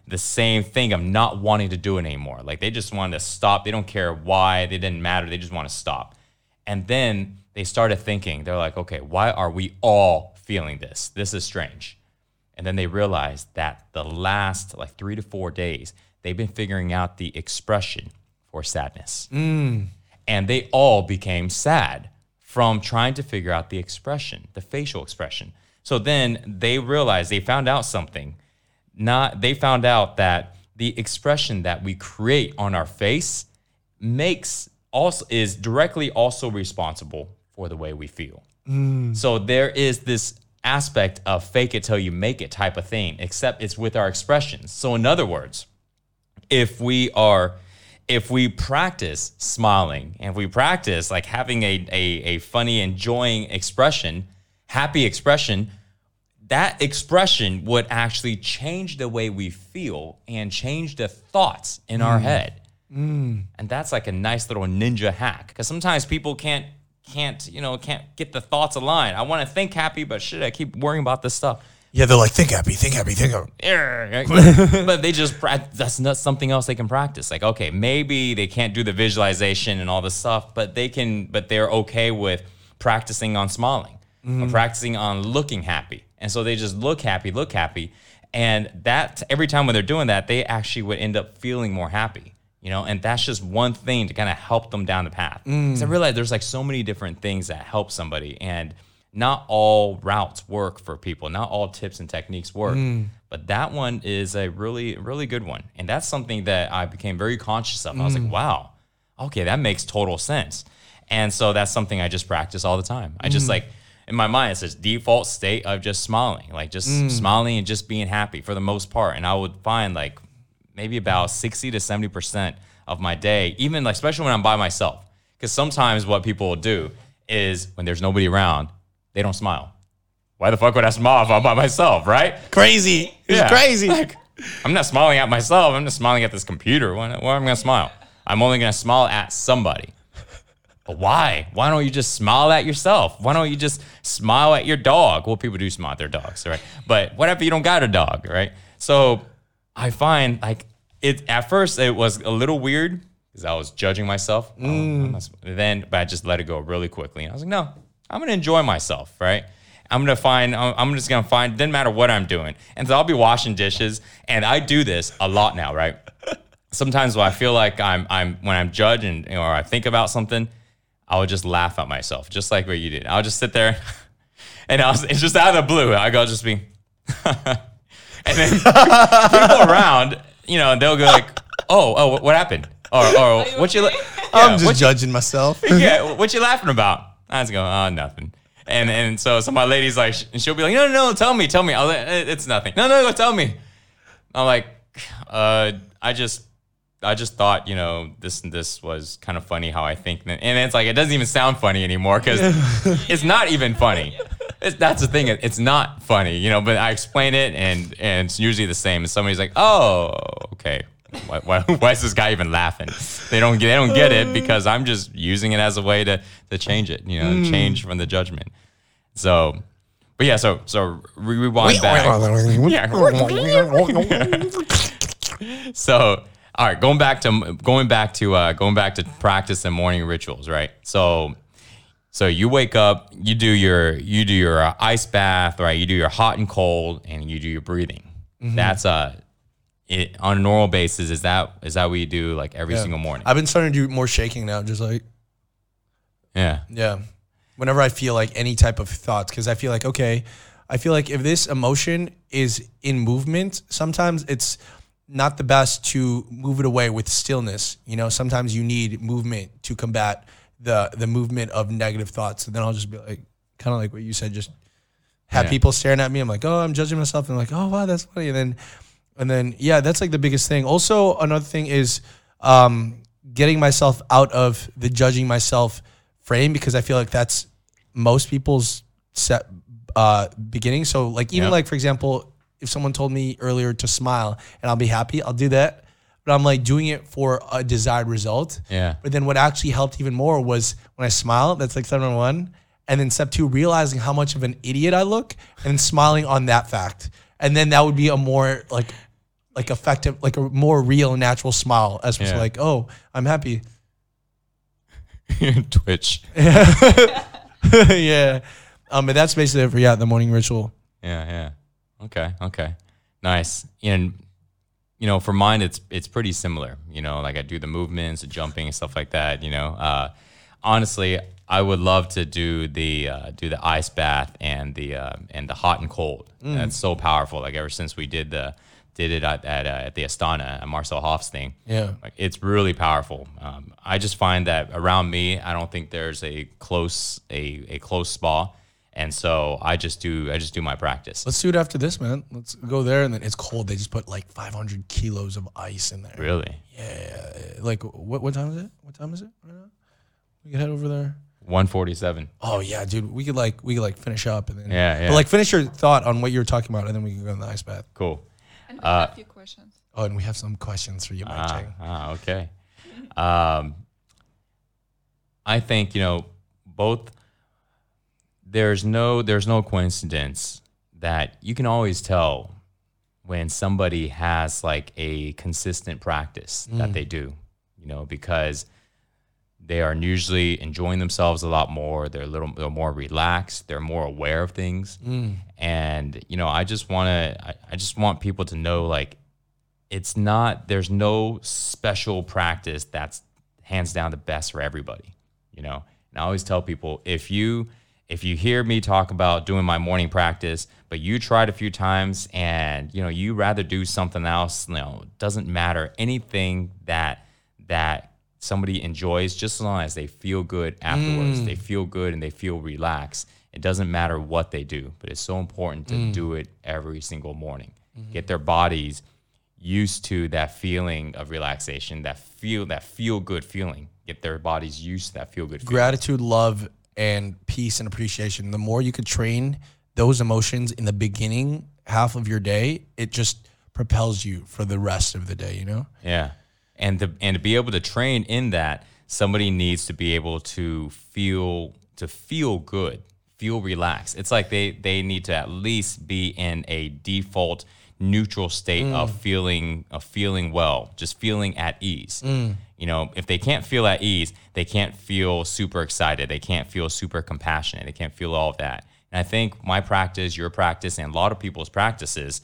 the same thing of not wanting to do it anymore. Like they just wanted to stop. They don't care why. They didn't matter. They just want to stop. And then they started thinking. They're like, okay, why are we all feeling this? This is strange. And then they realized that the last like three to four days, they've been figuring out the expression for sadness. Mm. And they all became sad from trying to figure out the expression, the facial expression. So then they realized they found out something. Not they found out that the expression that we create on our face makes also is directly also responsible for the way we feel. Mm. So there is this aspect of fake it till you make it type of thing, except it's with our expressions. So in other words, if we are if we practice smiling and if we practice like having a, a, a funny enjoying expression happy expression that expression would actually change the way we feel and change the thoughts in our mm. head mm. and that's like a nice little ninja hack because sometimes people can't can't you know can't get the thoughts aligned i want to think happy but shit i keep worrying about this stuff Yeah, they're like, think happy, think happy, think happy. but they just that's not something else they can practice. Like, okay, maybe they can't do the visualization and all this stuff, but they can. But they're okay with practicing on smiling, or mm. practicing on looking happy, and so they just look happy, look happy, and that every time when they're doing that, they actually would end up feeling more happy. You know, and that's just one thing to kind of help them down the path. Mm. Because I realize there's like so many different things that help somebody, and not all routes work for people. Not all tips and techniques work. Mm. But that one is a really, really good one. And that's something that I became very conscious of. I was like, mm. wow, okay, that makes total sense. And so that's something I just practice all the time. I just like, in my mind, it's this default state of just smiling, like just smiling and just being happy for the most part. And I would find like maybe about 60 to 70% of my day, even like, especially when I'm by myself. Because sometimes what people will do is when there's nobody around, they don't smile. Why the fuck would I smile if I'm by myself, right? Crazy. It's Yeah. crazy. Like, I'm not smiling at myself. I'm just smiling at this computer. Why, why am I going to smile? I'm only going to smile at somebody. But why? Why don't you just smile at yourself? Why don't you just smile at your dog? Well, people do smile at their dogs, right? But what if you don't got a dog, right? So I find like it at first it was a little weird because I was judging myself. Oh, mm. sm- then, but I just let it go really quickly. And I was like, no, I'm gonna enjoy myself, right? I'm gonna find. I'm I'm just gonna find. Doesn't matter what I'm doing, and so I'll be washing dishes, and I do this a lot now, right? Sometimes when I feel like I'm I'm when I'm judging or I think about something, I would just laugh at myself, just like what you did. I'll just sit there, and I was, it's just out of the blue. I go just be, and then people around, you know, they'll go like, "Oh, oh, what happened?" Or, or what you? la- I'm just what you- judging myself. yeah, what you laughing about? I was going, oh, nothing. And and so so my lady's like, and she'll be like, no, no, no, tell me, tell me. I'll, "Eh, it's nothing. No, no, no, tell me. I'm like, uh, I just. I just thought, you know, this and this was kind of funny how I think, and it's like it doesn't even sound funny anymore because it's not even funny. It's, that's the thing; it's not funny, you know. But I explain it, and and it's usually the same. And somebody's like, "Oh, okay, why, why, why is this guy even laughing? They don't get, they don't get it because I'm just using it as a way to to change it, you know, change from the judgment. So, but yeah, so so re- rewind back. So, all right, going back to going back to uh, going back to practice and morning rituals, right? So, so you wake up, you do your you do your uh, ice bath, right? You do your hot and cold, and you do your breathing. That's uh, it on a normal basis. Is that is that what you do like every single morning? I've been starting to do more shaking now, just like yeah, yeah. Whenever I feel like any type of thoughts, because I feel like okay, I feel like if this emotion is in movement, sometimes it's not the best to move it away with stillness. You know, sometimes you need movement to combat the the movement of negative thoughts. And then I'll just be like, kind of like what you said, just have Yeah. people staring at me. I'm like, oh, I'm judging myself, and like, oh wow, that's funny. And then, and then yeah, that's like the biggest thing. Also, another thing is um, getting myself out of the judging myself frame because I feel like that's most people's set uh, beginning. So like even Yeah. like for example, if someone told me earlier to smile and I'll be happy, I'll do that. But I'm like doing it for a desired result. Yeah. But then what actually helped even more was when I smile, that's like step number one. And then step two, realizing how much of an idiot I look and smiling on that fact. And then that would be a more like like effective, like a more real natural smile as opposed to like, oh, I'm happy. Twitch. Yeah. yeah. Um, but that's basically it for yeah, the morning ritual. Yeah, yeah. Okay, okay. Nice. And you know, for mine it's it's pretty similar. You know, like I do the movements, the jumping and stuff like that, you know. Uh honestly, I would love to do the uh, do the ice bath and the uh, and the hot and cold. That's so powerful. Like ever since we did the did it at at, uh, at the Astana at Marcel Hoff's thing. Yeah. Like it's really powerful. Um, I just find that around me, I don't think there's a close a, a close spa, and so I just do I just do my practice. Let's do it after this, man. Let's go there and then it's cold. They just put like 500 kilos of ice in there. Really, Yeah. Like what what time is it? What time is it right now? We can head over there. one forty seven. Oh yeah, dude. We could like we could like finish up and then Yeah, yeah. But like finish your thought on what you were talking about and then we can go in the ice bath. Cool. And we have a few questions. Oh, and we have some questions for you, Mike Ah, Chang. ah, okay. Um, I think you know both. There's no there's no coincidence that you can always tell when somebody has like a consistent practice that mm. they do. You know because they are usually enjoying themselves a lot more. They're a little they're more relaxed. They're more aware of things. Mm. And you know, I just want to I, I just want people to know like it's not there's no special practice that's hands down the best for everybody you know and i always tell people if you if you hear me talk about doing my morning practice but you tried a few times and you know you rather do something else you know it doesn't matter. Anything that that somebody enjoys just as long as they feel good afterwards mm. they feel good and they feel relaxed it doesn't matter what they do but it's so important to mm. do it every single morning. Mm-hmm. Get their bodies used to that feeling of relaxation, that feel that feel good feeling. Get their bodies used to that feel good feeling. Gratitude, love, and peace and appreciation. The more you could train those emotions in the beginning half of your day, it just propels you for the rest of the day, you know? Yeah. And to and to be able to train in that, somebody needs to be able to feel to feel good, feel relaxed. It's like they they need to at least be in a default neutral state of mm. feeling of feeling well, just feeling at ease. Mm. You know, if they can't feel at ease, they can't feel super excited. They can't feel super compassionate. They can't feel all of that. And I think my practice, your practice, and a lot of people's practices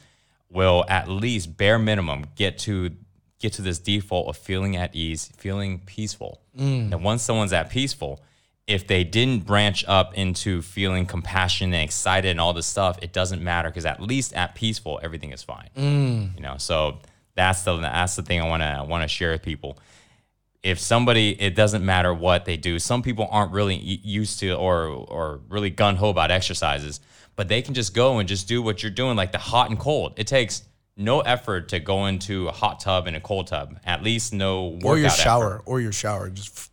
will at least bare minimum get to get to this default of feeling at ease, feeling peaceful. Mm. And once someone's at peaceful, if they didn't branch up into feeling compassionate and excited and all this stuff, it doesn't matter because at least at peaceful, everything is fine. Mm. You know, so that's the that's the thing I want to want to share with people. If somebody, it doesn't matter what they do. Some people aren't really used to or or really gun ho about exercises, but they can just go and just do what you're doing, like the hot and cold. It takes no effort to go into a hot tub and a cold tub. At least no workout Or your effort. shower, or your shower. Just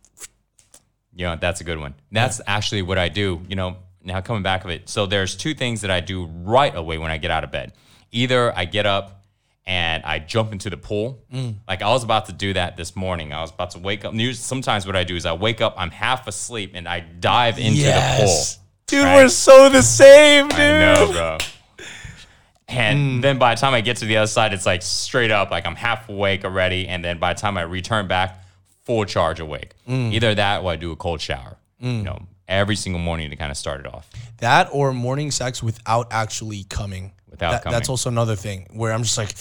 You know, that's a good one. That's actually what I do, you know, now coming back of it. So there's two things that I do right away when I get out of bed. Either I get up and I jump into the pool. Mm. Like I was about to do that this morning. I was about to wake up. Sometimes what I do is I wake up, I'm half asleep, and I dive into yes. the pool. Dude, Right. we're so the same, dude. I know, bro. And mm. then by the time I get to the other side, it's like straight up, like I'm half awake already. And then by the time I return back, full charge awake. Mm. Either that or I do a cold shower. You know, every single morning to kind of start it off. That or morning sex without actually coming. Without That- That's also another thing where I'm just like,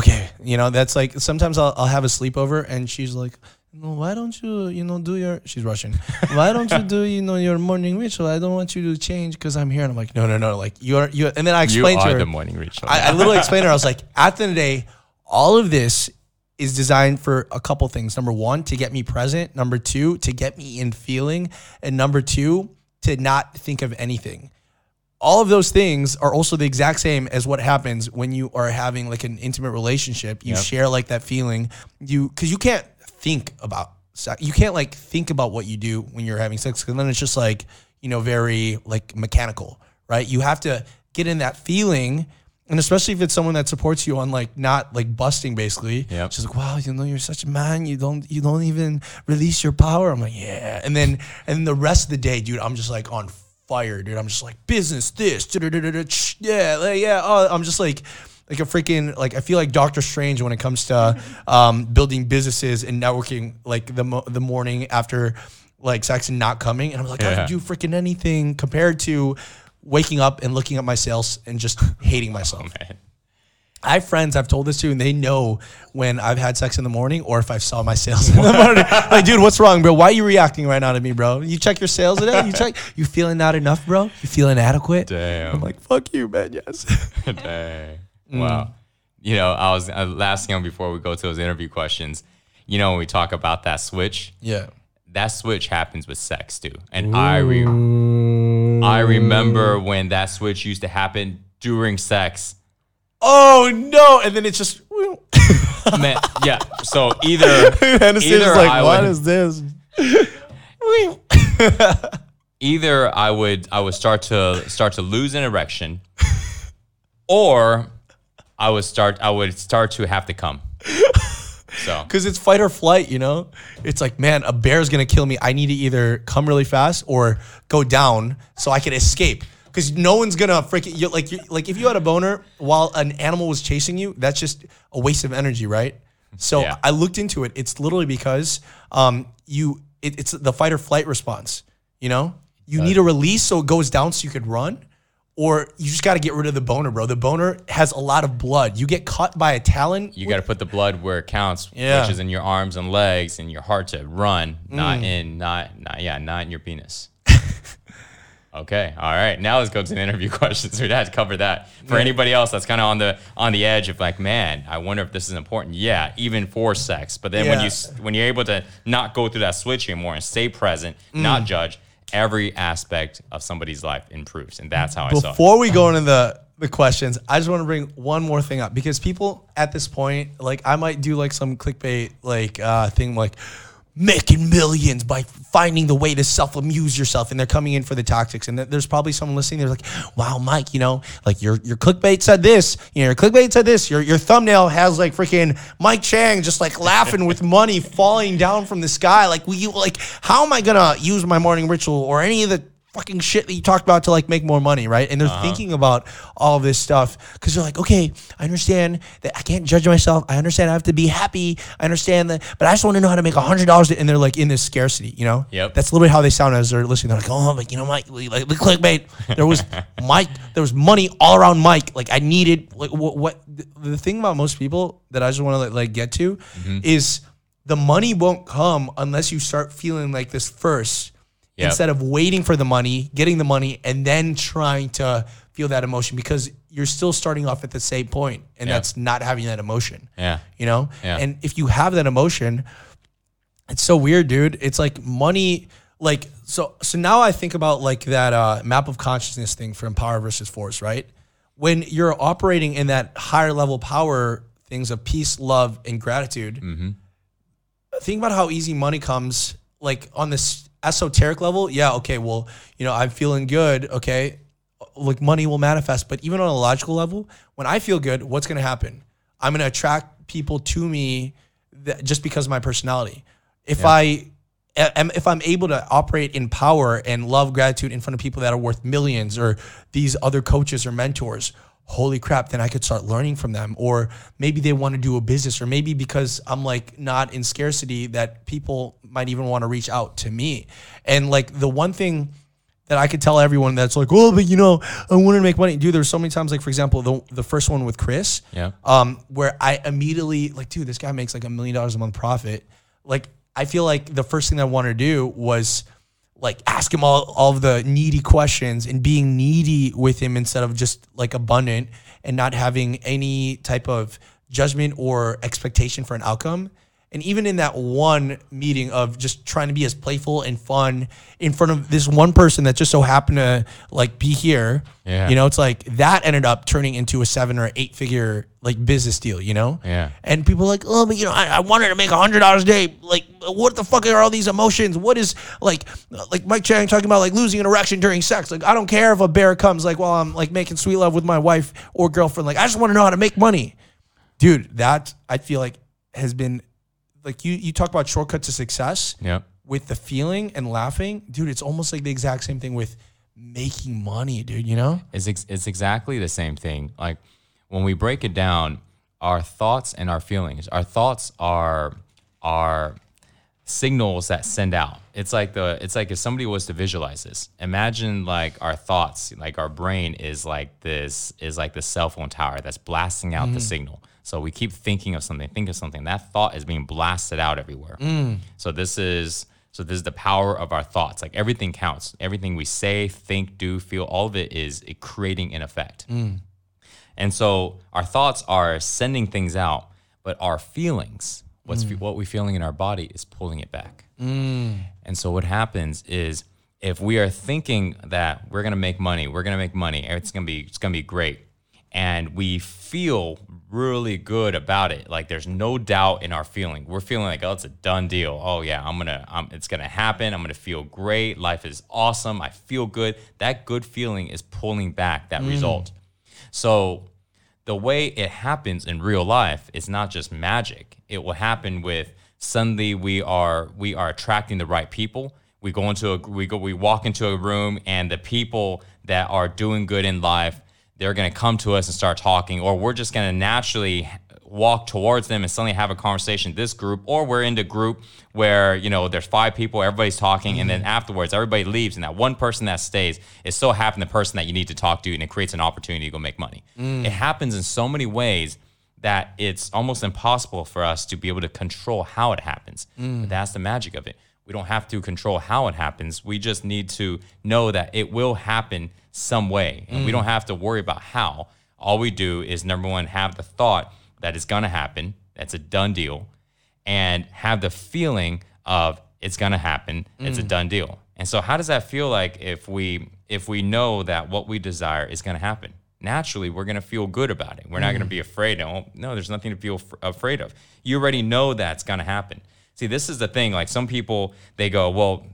okay, you know, that's like sometimes I'll, I'll have a sleepover and she's like, why don't you, you know, do your, she's Russian. Why don't you do, you know, your morning ritual? I don't want you to change because I'm here. And I'm like, no, no, no. Like you're, you and then I You explained to are her. the morning ritual. I, I literally explained to her, I was like, at the end of the day, all of this is designed for a couple things. Number one, to get me present. Number two, to get me in feeling. And number two, to not think of anything. All of those things are also the exact same as what happens when you are having like an intimate relationship. You Yep. share like that feeling. You because you can't think about sex. You can't like think about what you do when you're having sex because then it's just like you know very like mechanical, right? You have to get in that feeling And especially if it's someone that supports you on like not like busting basically. Yep. She's like, wow, you know, you're such a man. You don't you don't even release your power. I'm like, yeah. And then and the rest of the day, dude, I'm just like on fire, dude. I'm just like business this, yeah, yeah. Oh, I'm just like like a freaking like I feel like Doctor Strange when it comes to um, building businesses and networking. Like the mo- the morning after like sex and not coming, and I'm like, I Yeah. can do freaking anything compared to waking up and looking at my sales and just hating myself. Man. I have friends I've told this to, and they know when I've had sex in the morning or if I saw my sales in the morning. like, dude, what's wrong, bro? Why are you reacting right now to me, bro? You check your sales today? You check? You feeling not enough, bro? You feeling adequate? Damn. I'm like, fuck you, man. Yes. Dang. Wow. You know, I was uh, last thing before we go to those interview questions. You know, when we talk about that switch, yeah. that switch happens with sex too. And I re- I remember when that switch used to happen during sex. Oh no! And then it's just. Man, yeah. So either Hennessy is either like, I what would, is this? either I would I would start to start to lose an erection, or I would start I would start to have to come. So Because it's fight or flight, you know? It's like, man, a bear's gonna kill me. I need to either come really fast or go down so I can escape. Because no one's gonna freaking you, like you, like if you had a boner while an animal was chasing you, that's just a waste of energy, right? So Yeah. I looked into it. It's literally because um you it, it's the fight or flight response. You know, you need a release so it goes down so you could run, or you just got to get rid of the boner, bro. The boner has a lot of blood. You get cut by a talon, you got to put the blood where it counts, Yeah. which is in your arms and legs and your heart to run, not in not not yeah, not in your penis. okay, all right. Now let's go to the interview questions. We had to cover that. For anybody else that's kind of on the on the edge of like, man, I wonder if this is important. Yeah, even for sex. But then when you when you're able to not go through that switch anymore and stay present, Mm. not judge, every aspect of somebody's life improves, and that's how I saw. Before we go into the the questions, I just want to bring one more thing up because people at this point, like I might do like some clickbait like uh, thing like making millions by finding the way to self amuse yourself, and they're coming in for the tactics. And there's probably someone listening. They're like, "Wow, Mike, you know, like your your clickbait said this, you know, your clickbait said this. Your your thumbnail has like freaking Mike Chang just like laughing with money falling down from the sky. Like, we like, how am I gonna use my morning ritual or any of the fucking shit that you talked about to like make more money, right? And they're uh-huh. thinking about all this stuff because they're like, okay, I understand that I can't judge myself. I understand I have to be happy. I understand that, but I just want to know how to make a hundred dollars. And they're like in this scarcity, you know? Yep. That's literally how they sound as they're listening. They're like, oh, but you know, Mike, like the clickbait. There was Mike. There was money all around Mike. Like I needed like what? what the, the thing about most people that I just want to like get to mm-hmm. is the money won't come unless you start feeling like this first Yep. instead of waiting for the money, getting the money, and then trying to feel that emotion because you're still starting off at the same point, and Yeah. that's not having that emotion. Yeah. You know? Yeah. And if you have that emotion, it's so weird, dude. It's like money, like so so now I think about like that uh, map of consciousness thing from power versus force, right? When you're operating in that higher level power things of peace, love, and gratitude, think about how easy money comes like on this esoteric level yeah okay well you know i'm feeling good okay like money will manifest but even on a logical level when i feel good what's going to happen? I'm going to attract people to me that, just because of my personality. If i am if i'm able to operate in power and love gratitude in front of people that are worth millions or these other coaches or mentors holy crap then i could start learning from them or maybe they want to do a business or maybe because i'm like not in scarcity that people might even want to reach out to me and like the one thing that I could tell everyone that's like, oh, but you know, I want to make money. Dude, there's so many times, like for example, the the first one with Chris, Yeah. um, where I immediately like, dude, this guy makes like a million dollars a month profit. Like, I feel like the first thing I wanted to do was like ask him all, all of the needy questions and being needy with him instead of just like abundant and not having any type of judgment or expectation for an outcome. And even in that one meeting of just trying to be as playful and fun in front of this one person that just so happened to like be here, Yeah. you know, it's like that ended up turning into a seven or eight figure like business deal, you know? Yeah. And people are like, oh, but you know, I, I wanted to make a hundred dollars a day. Like, what the fuck are all these emotions? What is like, like Mike Chang talking about like losing an erection during sex? Like, I don't care if a bear comes like while I'm like making sweet love with my wife or girlfriend. Like, I just want to know how to make money, dude. That I feel like has been like you. You talk about shortcut to success Yep. with the feeling and laughing, dude. It's almost like the exact same thing with making money, dude. You know? It's, ex- it's exactly the same thing. Like when we break it down, our thoughts and our feelings, our thoughts are are signals that send out. It's like the it's like if somebody was to visualize this. Imagine like our thoughts, like our brain is like this is like the cell phone tower that's blasting out the mm-hmm. signal. So we keep thinking of something, think of something. That thought is being blasted out everywhere. Mm. So this is so this is the power of our thoughts. Like everything counts. Everything we say, think, do, feel, all of it is creating an effect. Mm. And so our thoughts are sending things out, but our feelings, what's mm. fe- what we're feeling in our body, is pulling it back. And so what happens is if we are thinking that we're gonna make money, we're gonna make money, it's gonna be it's gonna be great, and we feel really good about it, like there's no doubt in our feeling. We're feeling like oh, it's a done deal. Oh yeah, I'm gonna, I'm, it's gonna happen. I'm gonna feel great. Life is awesome. I feel good. That good feeling is pulling back that mm. result. So the way it happens in real life is not just magic. It will happen with suddenly we are we are attracting the right people. We go into a we go we walk into a room and the people that are doing good in life, they're going to come to us and start talking or we're just going to naturally walk towards them and suddenly have a conversation this group or we're in the group where you know there's five people everybody's talking and then mm-hmm. afterwards everybody leaves and that one person that stays is so happen the person that you need to talk to and it creates an opportunity to go make money. Mm. It happens in so many ways that it's almost impossible for us to be able to control how it happens. But that's the magic of it we don't have to control how it happens. We just need to know that it will happen some way and we mm. don't have to worry about how. All we do is number one have the thought that it's going to happen that's a done deal and have the feeling of it's going to happen it's a mm. done deal. And so how does that feel like if we if we know that what we desire is going to happen? Naturally we're going to feel good about it. We're not going to mm. be afraid. No no there's nothing to feel f- afraid of. You already know that's going to happen see this is the thing like some people they go well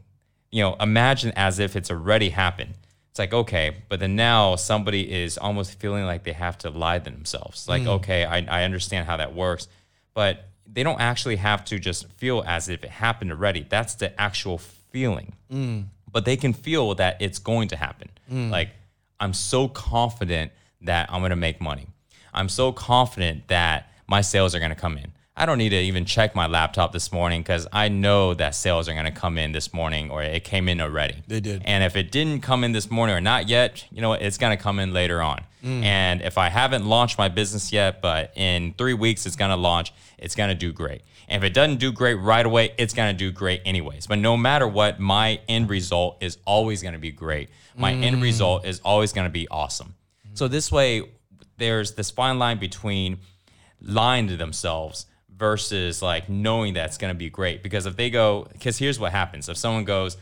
you know imagine as if it's already happened. It's like okay but then now somebody is almost feeling like they have to lie to themselves. Like mm. okay I, I understand how that works but they don't actually have to just feel as if it happened already. That's the actual feeling. Mm. But they can feel that it's going to happen. Mm. Like i'm so confident that i'm going to make money. I'm so confident that my sales are going to come in i don't need to even check my laptop this morning because i know that sales are going to come in this morning or it came in already They did. and if it didn't come in this morning or not yet, you know what? It's going to come in later on. Mm. And if I haven't launched my business yet, but in three weeks it's going to launch, it's going to do great. And if it doesn't do great right away, it's going to do great anyways. But no matter what, my end result is always going to be great. My end mm. result is always going to be awesome. Mm. So this way, there's this fine line between lying to themselves versus like knowing that's going to be great. Because if they go, because here's what happens: if someone goes,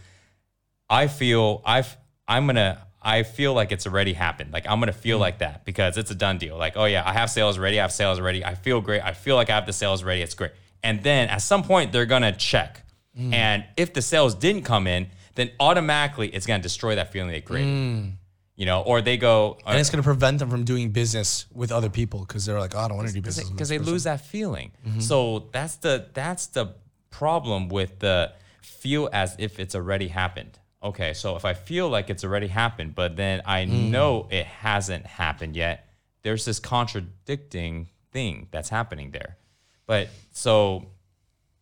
I feel I've I'm gonna I feel like it's already happened. Like I'm gonna feel mm. like that because it's a done deal. Like, oh yeah, I have sales ready, I have sales ready, I feel great, I feel like I have the sales ready, it's great. And then at some point they're gonna check. Mm. And if the sales didn't come in, then automatically it's gonna destroy that feeling they created. Mm. You know, or they go uh, And it's going to prevent them from doing business with other people because they're like, oh, I don't want to do business because this they lose that feeling. Mm-hmm. So that's the that's the problem with the feel as if it's already happened. Okay, so if I feel like it's already happened, but then I mm. know it hasn't happened yet, there's this contradicting thing that's happening there. But so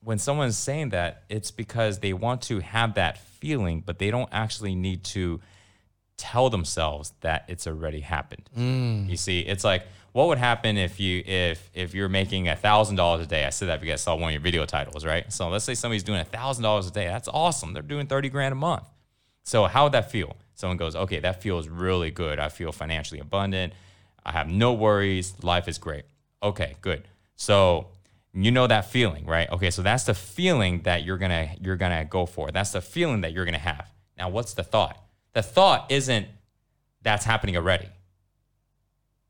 when someone's saying that, it's because they want to have that feeling, but they don't actually need to tell themselves that it's already happened. Mm. You see, it's like what would happen if you if if you're making a thousand dollars a day? I said that because I saw one of your video titles, right? So let's say somebody's doing a thousand dollars a day. That's awesome. They're doing thirty grand a month. So how would that feel? Someone goes, okay, that feels really good. I feel financially abundant. I have no worries. Life is great. Okay, good. So You know that feeling, right? Okay, so that's the feeling that you're gonna you're gonna go for. That's the feeling that you're gonna have. Now, what's the thought? The thought isn't that's happening already.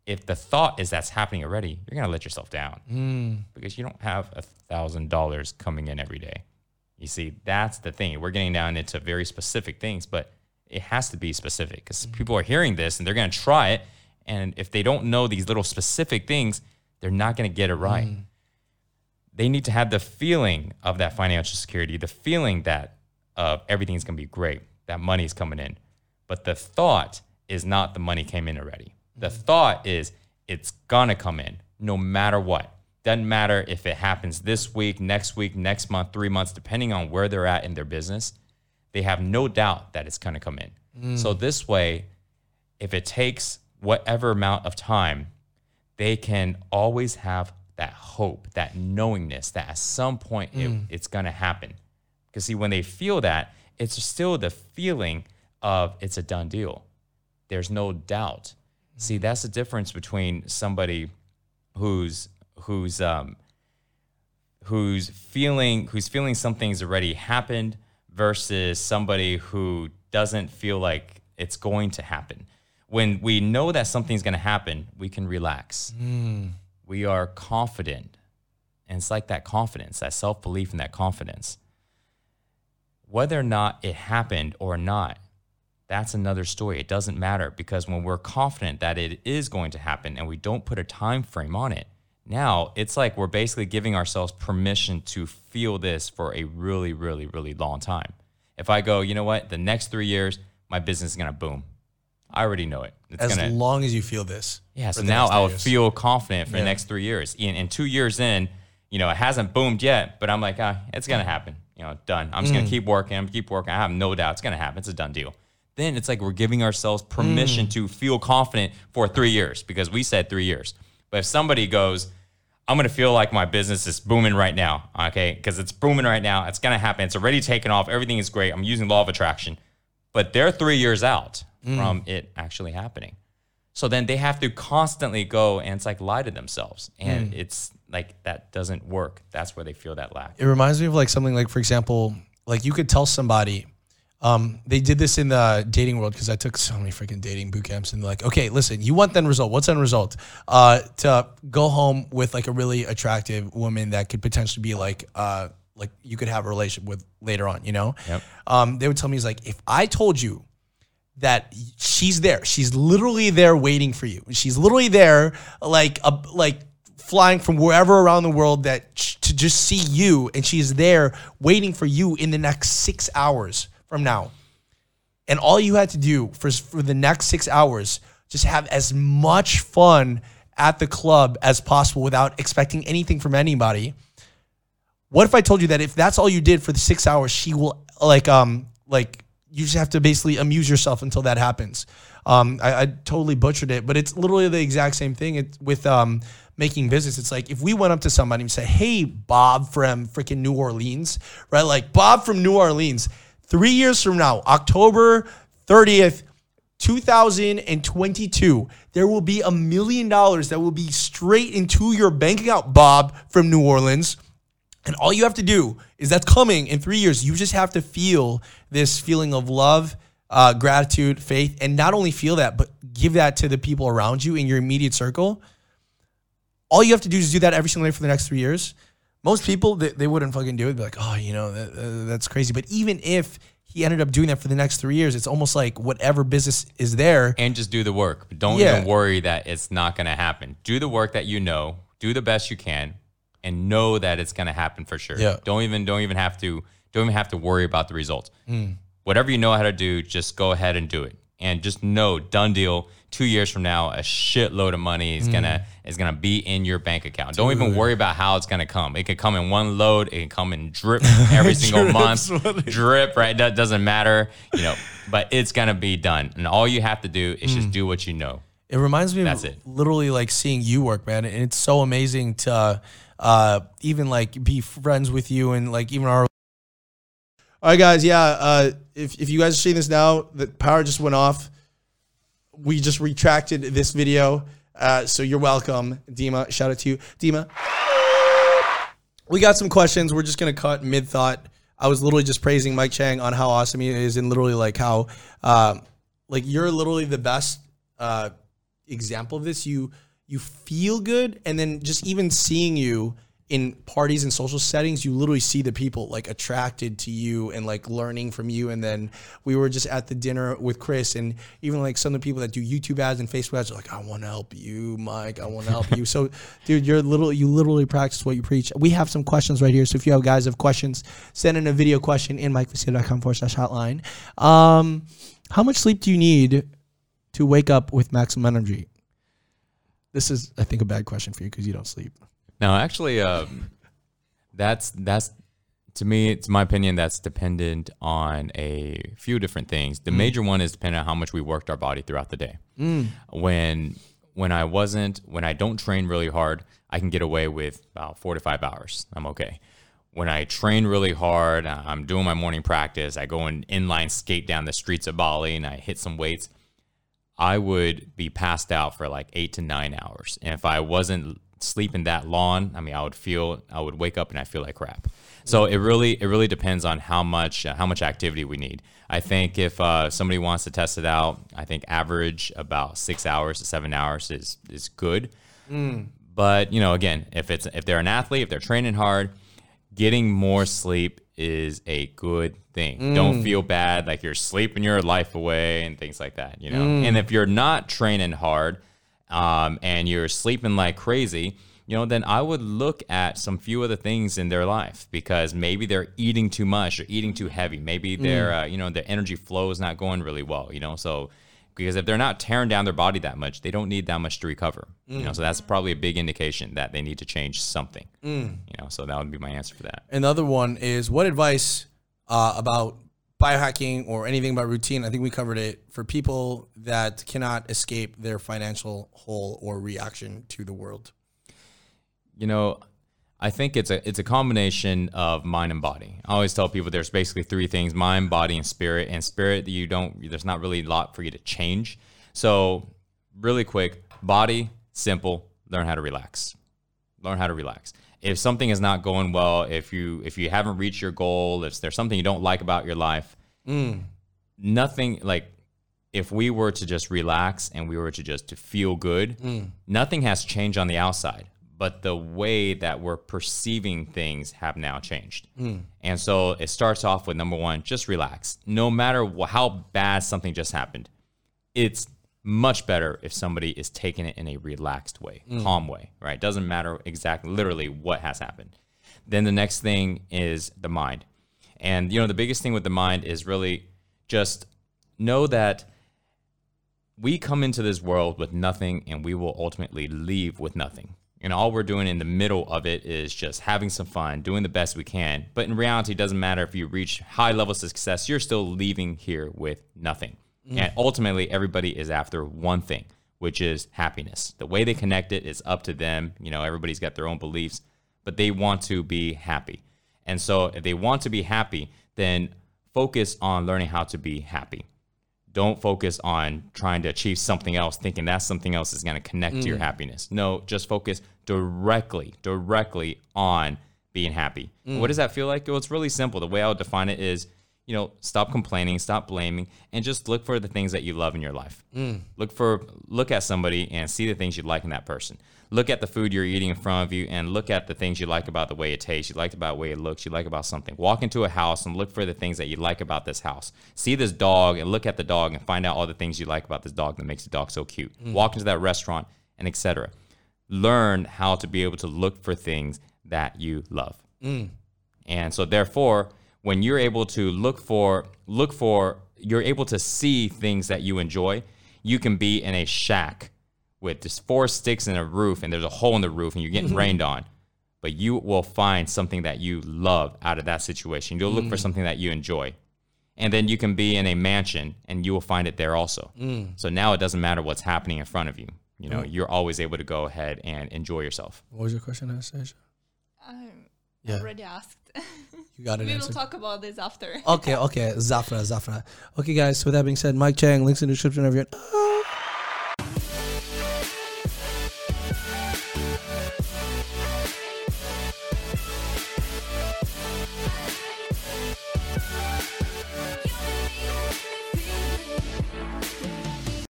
If the thought is that's happening already, you're gonna let yourself down hmm. because you don't have a thousand dollars coming in every day. You see, that's the thing. We're getting down into very specific things, but it has to be specific because hmm. people are hearing this and they're going to try it. And if they don't know these little specific things, they're not going to get it right. Hmm. They need to have the feeling of that financial security, the feeling that uh, everything's going to be great, that money's coming in. But the thought is not the money came in already. The mm-hmm. thought is it's to come in no matter what. Doesn't matter if it happens this week, next week, next month, three months, depending on where they're at in their business, they have no doubt that it's to come in. Mm. So this way, if it takes whatever amount of time, they can always have that hope, that knowingness that at some point it, mm. it's to happen. Because see, when they feel that, it's still the feeling of it's a done deal. There's no doubt. See, that's the difference between somebody who's who's um who's feeling who's feeling something's already happened versus somebody who doesn't feel like it's going to happen. When we know that something's going to happen, we can relax. We are confident. And it's like that confidence, that self belief, and that confidence. Whether or not it happened or not, that's another story. It doesn't matter because when we're confident that it is going to happen and we don't put a time frame on it, now it's like we're basically giving ourselves permission to feel this for a really, really, really long time. If I go, you know what, the next three years, my business is gonna boom. I already know it. It's As gonna long as you feel this. yeah, so now I three would years. feel confident for the next three years. And, in two years in, you know, it hasn't boomed yet, but I'm like, ah, it's gonna happen. You know, done. I'm just Mm. gonna keep working. I'm gonna keep working. I have no doubt it's gonna happen. It's a done deal. Then it's like we're giving ourselves Mm. permission to feel confident for three years because we said three years. But if somebody goes, I'm gonna feel like my business is booming right now, okay? Because it's booming right now. It's gonna happen. It's already taken off. Everything is great. I'm using law of attraction, but they're three years out Mm. from it actually happening. So then they have to constantly go and it's like lie to themselves. And Hmm. it's like that doesn't work. That's where they feel that lack. It reminds me of like something like, for example, like you could tell somebody, um, they did this in the dating world because I took so many freaking dating boot camps and they're like, okay, listen, you want the end result. What's the end result? Uh, to go home with like a really attractive woman that could potentially be like, uh, like you could have a relationship with later on, you know? Yep. Um, they would tell me, it's like, if I told you that she's there. She's literally there waiting for you. She's literally there, like a, like flying from wherever around the world that to just see you, and she's there waiting for you in the next six hours from now. And all you had to do for for the next six hours, just have as much fun at the club as possible without expecting anything from anybody. What if I told you that if that's all you did for the six hours, she will like um like you just have to basically amuse yourself until that happens. Um, I, I totally butchered it, but it's literally the exact same thing. It's with um making business. It's like if we went up to somebody and said, "Hey, Bob from freaking New Orleans," right? Like Bob from New Orleans, three years from now, October thirtieth, 2022, there will be a million dollars that will be straight into your bank account, Bob from New Orleans. And all you have to do is that's coming in three years. You just have to feel this feeling of love, uh, gratitude, faith, and not only feel that, but give that to the people around you in your immediate circle. All you have to do is do that every single day for the next three years. Most people, they, they wouldn't fucking do it. Be like, oh, you know, that, uh, that's crazy. But even if he ended up doing that for the next three years, it's almost like whatever business is there. And just do the work. Don't Yeah. even worry that it's not going to happen. Do the work that you know, do the best you can, and know that it's going to happen for sure. Yeah. Don't even don't even have to don't even have to worry about the results. Hmm. Whatever you know how to do, just go ahead and do it. And just know, done deal. Two years from now, a shitload of money is gonna Hmm. is gonna be in your bank account. Don't even worry about how it's gonna come. It could come in one load. It can come in drip every single month. Drip, right? That doesn't matter, you know. But it's gonna be done, and all you have to do is Hmm. just do what you know. It reminds me That's of it. literally like seeing you work, man. And it's so amazing to uh, even like be friends with you and like even our. All right, guys. Yeah. Uh, if, if you guys are seeing this now, the power just went off. We just retracted this video. Uh, so you're welcome, Dima. Shout out to you, Dima. we got some questions. We're just gonna cut mid thought. I was literally just praising Mike Chang on how awesome he is, and literally like how, um, like you're literally the best uh, example of this. You you feel good, and then just even seeing you in parties and social settings, you literally see the people like attracted to you and like learning from you. And then we were just at the dinner with Chris, and even like some of the people that do YouTube ads and Facebook ads are like, "I want to help you, Mike. I want to help you." So, dude, you're literally you literally practice what you preach. We have some questions right here. So if you have guys have questions, send in a video question in mikevestil.com forward slash hotline. Um, how much sleep do you need to wake up with maximum energy? This is, I think, a bad question for you because you don't sleep. No, actually, um, that's that's to me, it's my opinion. That's dependent on a few different things. The major one is dependent on how much we worked our body throughout the day. When when I wasn't, when I don't train really hard, I can get away with about four to five hours. I'm okay. When I train really hard, I'm doing my morning practice. I go and inline skate down the streets of Bali, and I hit some weights. I would be passed out for like eight to nine hours. And if I wasn't sleeping in that lawn, I mean, I would feel, I would wake up and I feel like crap. So it really, it really depends on how much, uh, how much activity we need. I think if uh, somebody wants to test it out, I think average about six hours to seven hours is is good. But you know, again, if it's if they're an athlete, if they're training hard, getting more sleep is a good thing. Don't feel bad like you're sleeping your life away and things like that, you know. And if you're not training hard um, and you're sleeping like crazy, you know, then I would look at some few other things in their life because maybe they're eating too much or eating too heavy. Maybe their, uh, you know, their energy flow is not going really well, you know. So because if they're not tearing down their body that much, they don't need that much to recover. You know, so that's probably a big indication that they need to change something. You know, so that would be my answer for that. Another one is what advice uh, about biohacking or anything about routine? I think we covered it for people that cannot escape their financial hole or reaction to the world. You know, I think it's a it's a combination of mind and body. I always tell people there's basically three things: mind, body, and spirit. And spirit, you don't. There's not really a lot for you to change. So, really quick, body, simple. Learn how to relax. Learn how to relax. If something is not going well, if you if you haven't reached your goal, if there's something you don't like about your life, mm. nothing like if we were to just relax and we were to just to feel good, mm. nothing has changed on the outside, but the way that we're perceiving things have now changed. Mm. And so it starts off with number one, just relax. No matter how bad something just happened, it's much better if somebody is taking it in a relaxed way, mm. calm way, right? Doesn't matter exactly, literally what has happened. Then the next thing is the mind. And, you know, the biggest thing with the mind is really just know that we come into this world with nothing and we will ultimately leave with nothing. And all we're doing in the middle of it is just having some fun, doing the best we can. But in reality, it doesn't matter if you reach high levels of success, you're still leaving here with nothing. Mm. And ultimately, everybody is after one thing, which is happiness. The way they connect it is up to them. You know, everybody's got their own beliefs, but they want to be happy. And so if they want to be happy, then focus on learning how to be happy. Don't focus on trying to achieve something else thinking that something else is going to connect to your mm. happiness. No just focus directly directly on being happy. Mm. What does that feel like? Well it's really simple. The way i would define it is you know stop complaining stop blaming and just look for the things that you love in your life. Mm. Look for look at somebody and see the things you like in that person. Look at the food you're eating in front of you and look at the things you like about the way it tastes. You like about the way it looks. You like about something. Walk into a house and look for the things that you like about this house. See this dog and look at the dog and find out all the things you like about this dog that makes the dog so cute. Mm. Walk into that restaurant and etc learn how to be able to look for things that you love. Mm. And so therefore, when you're able to look for look for you're able to see things that you enjoy, you can be in a shack with just four sticks and a roof and there's a hole in the roof and you're getting rained on. But you will find something that you love out of that situation. You'll look for mm. something that you enjoy. And then you can be in a mansion and you will find it there also. Mm. So now it doesn't matter what's happening in front of you. You know, mm. you're always able to go ahead and enjoy yourself. What was your question, Anastasia? Yeah. already asked. You got it we will talk about this after. Okay, okay. Zafra, Zafra. Okay, guys, so with that being said, Mike Chang, links in the description of your.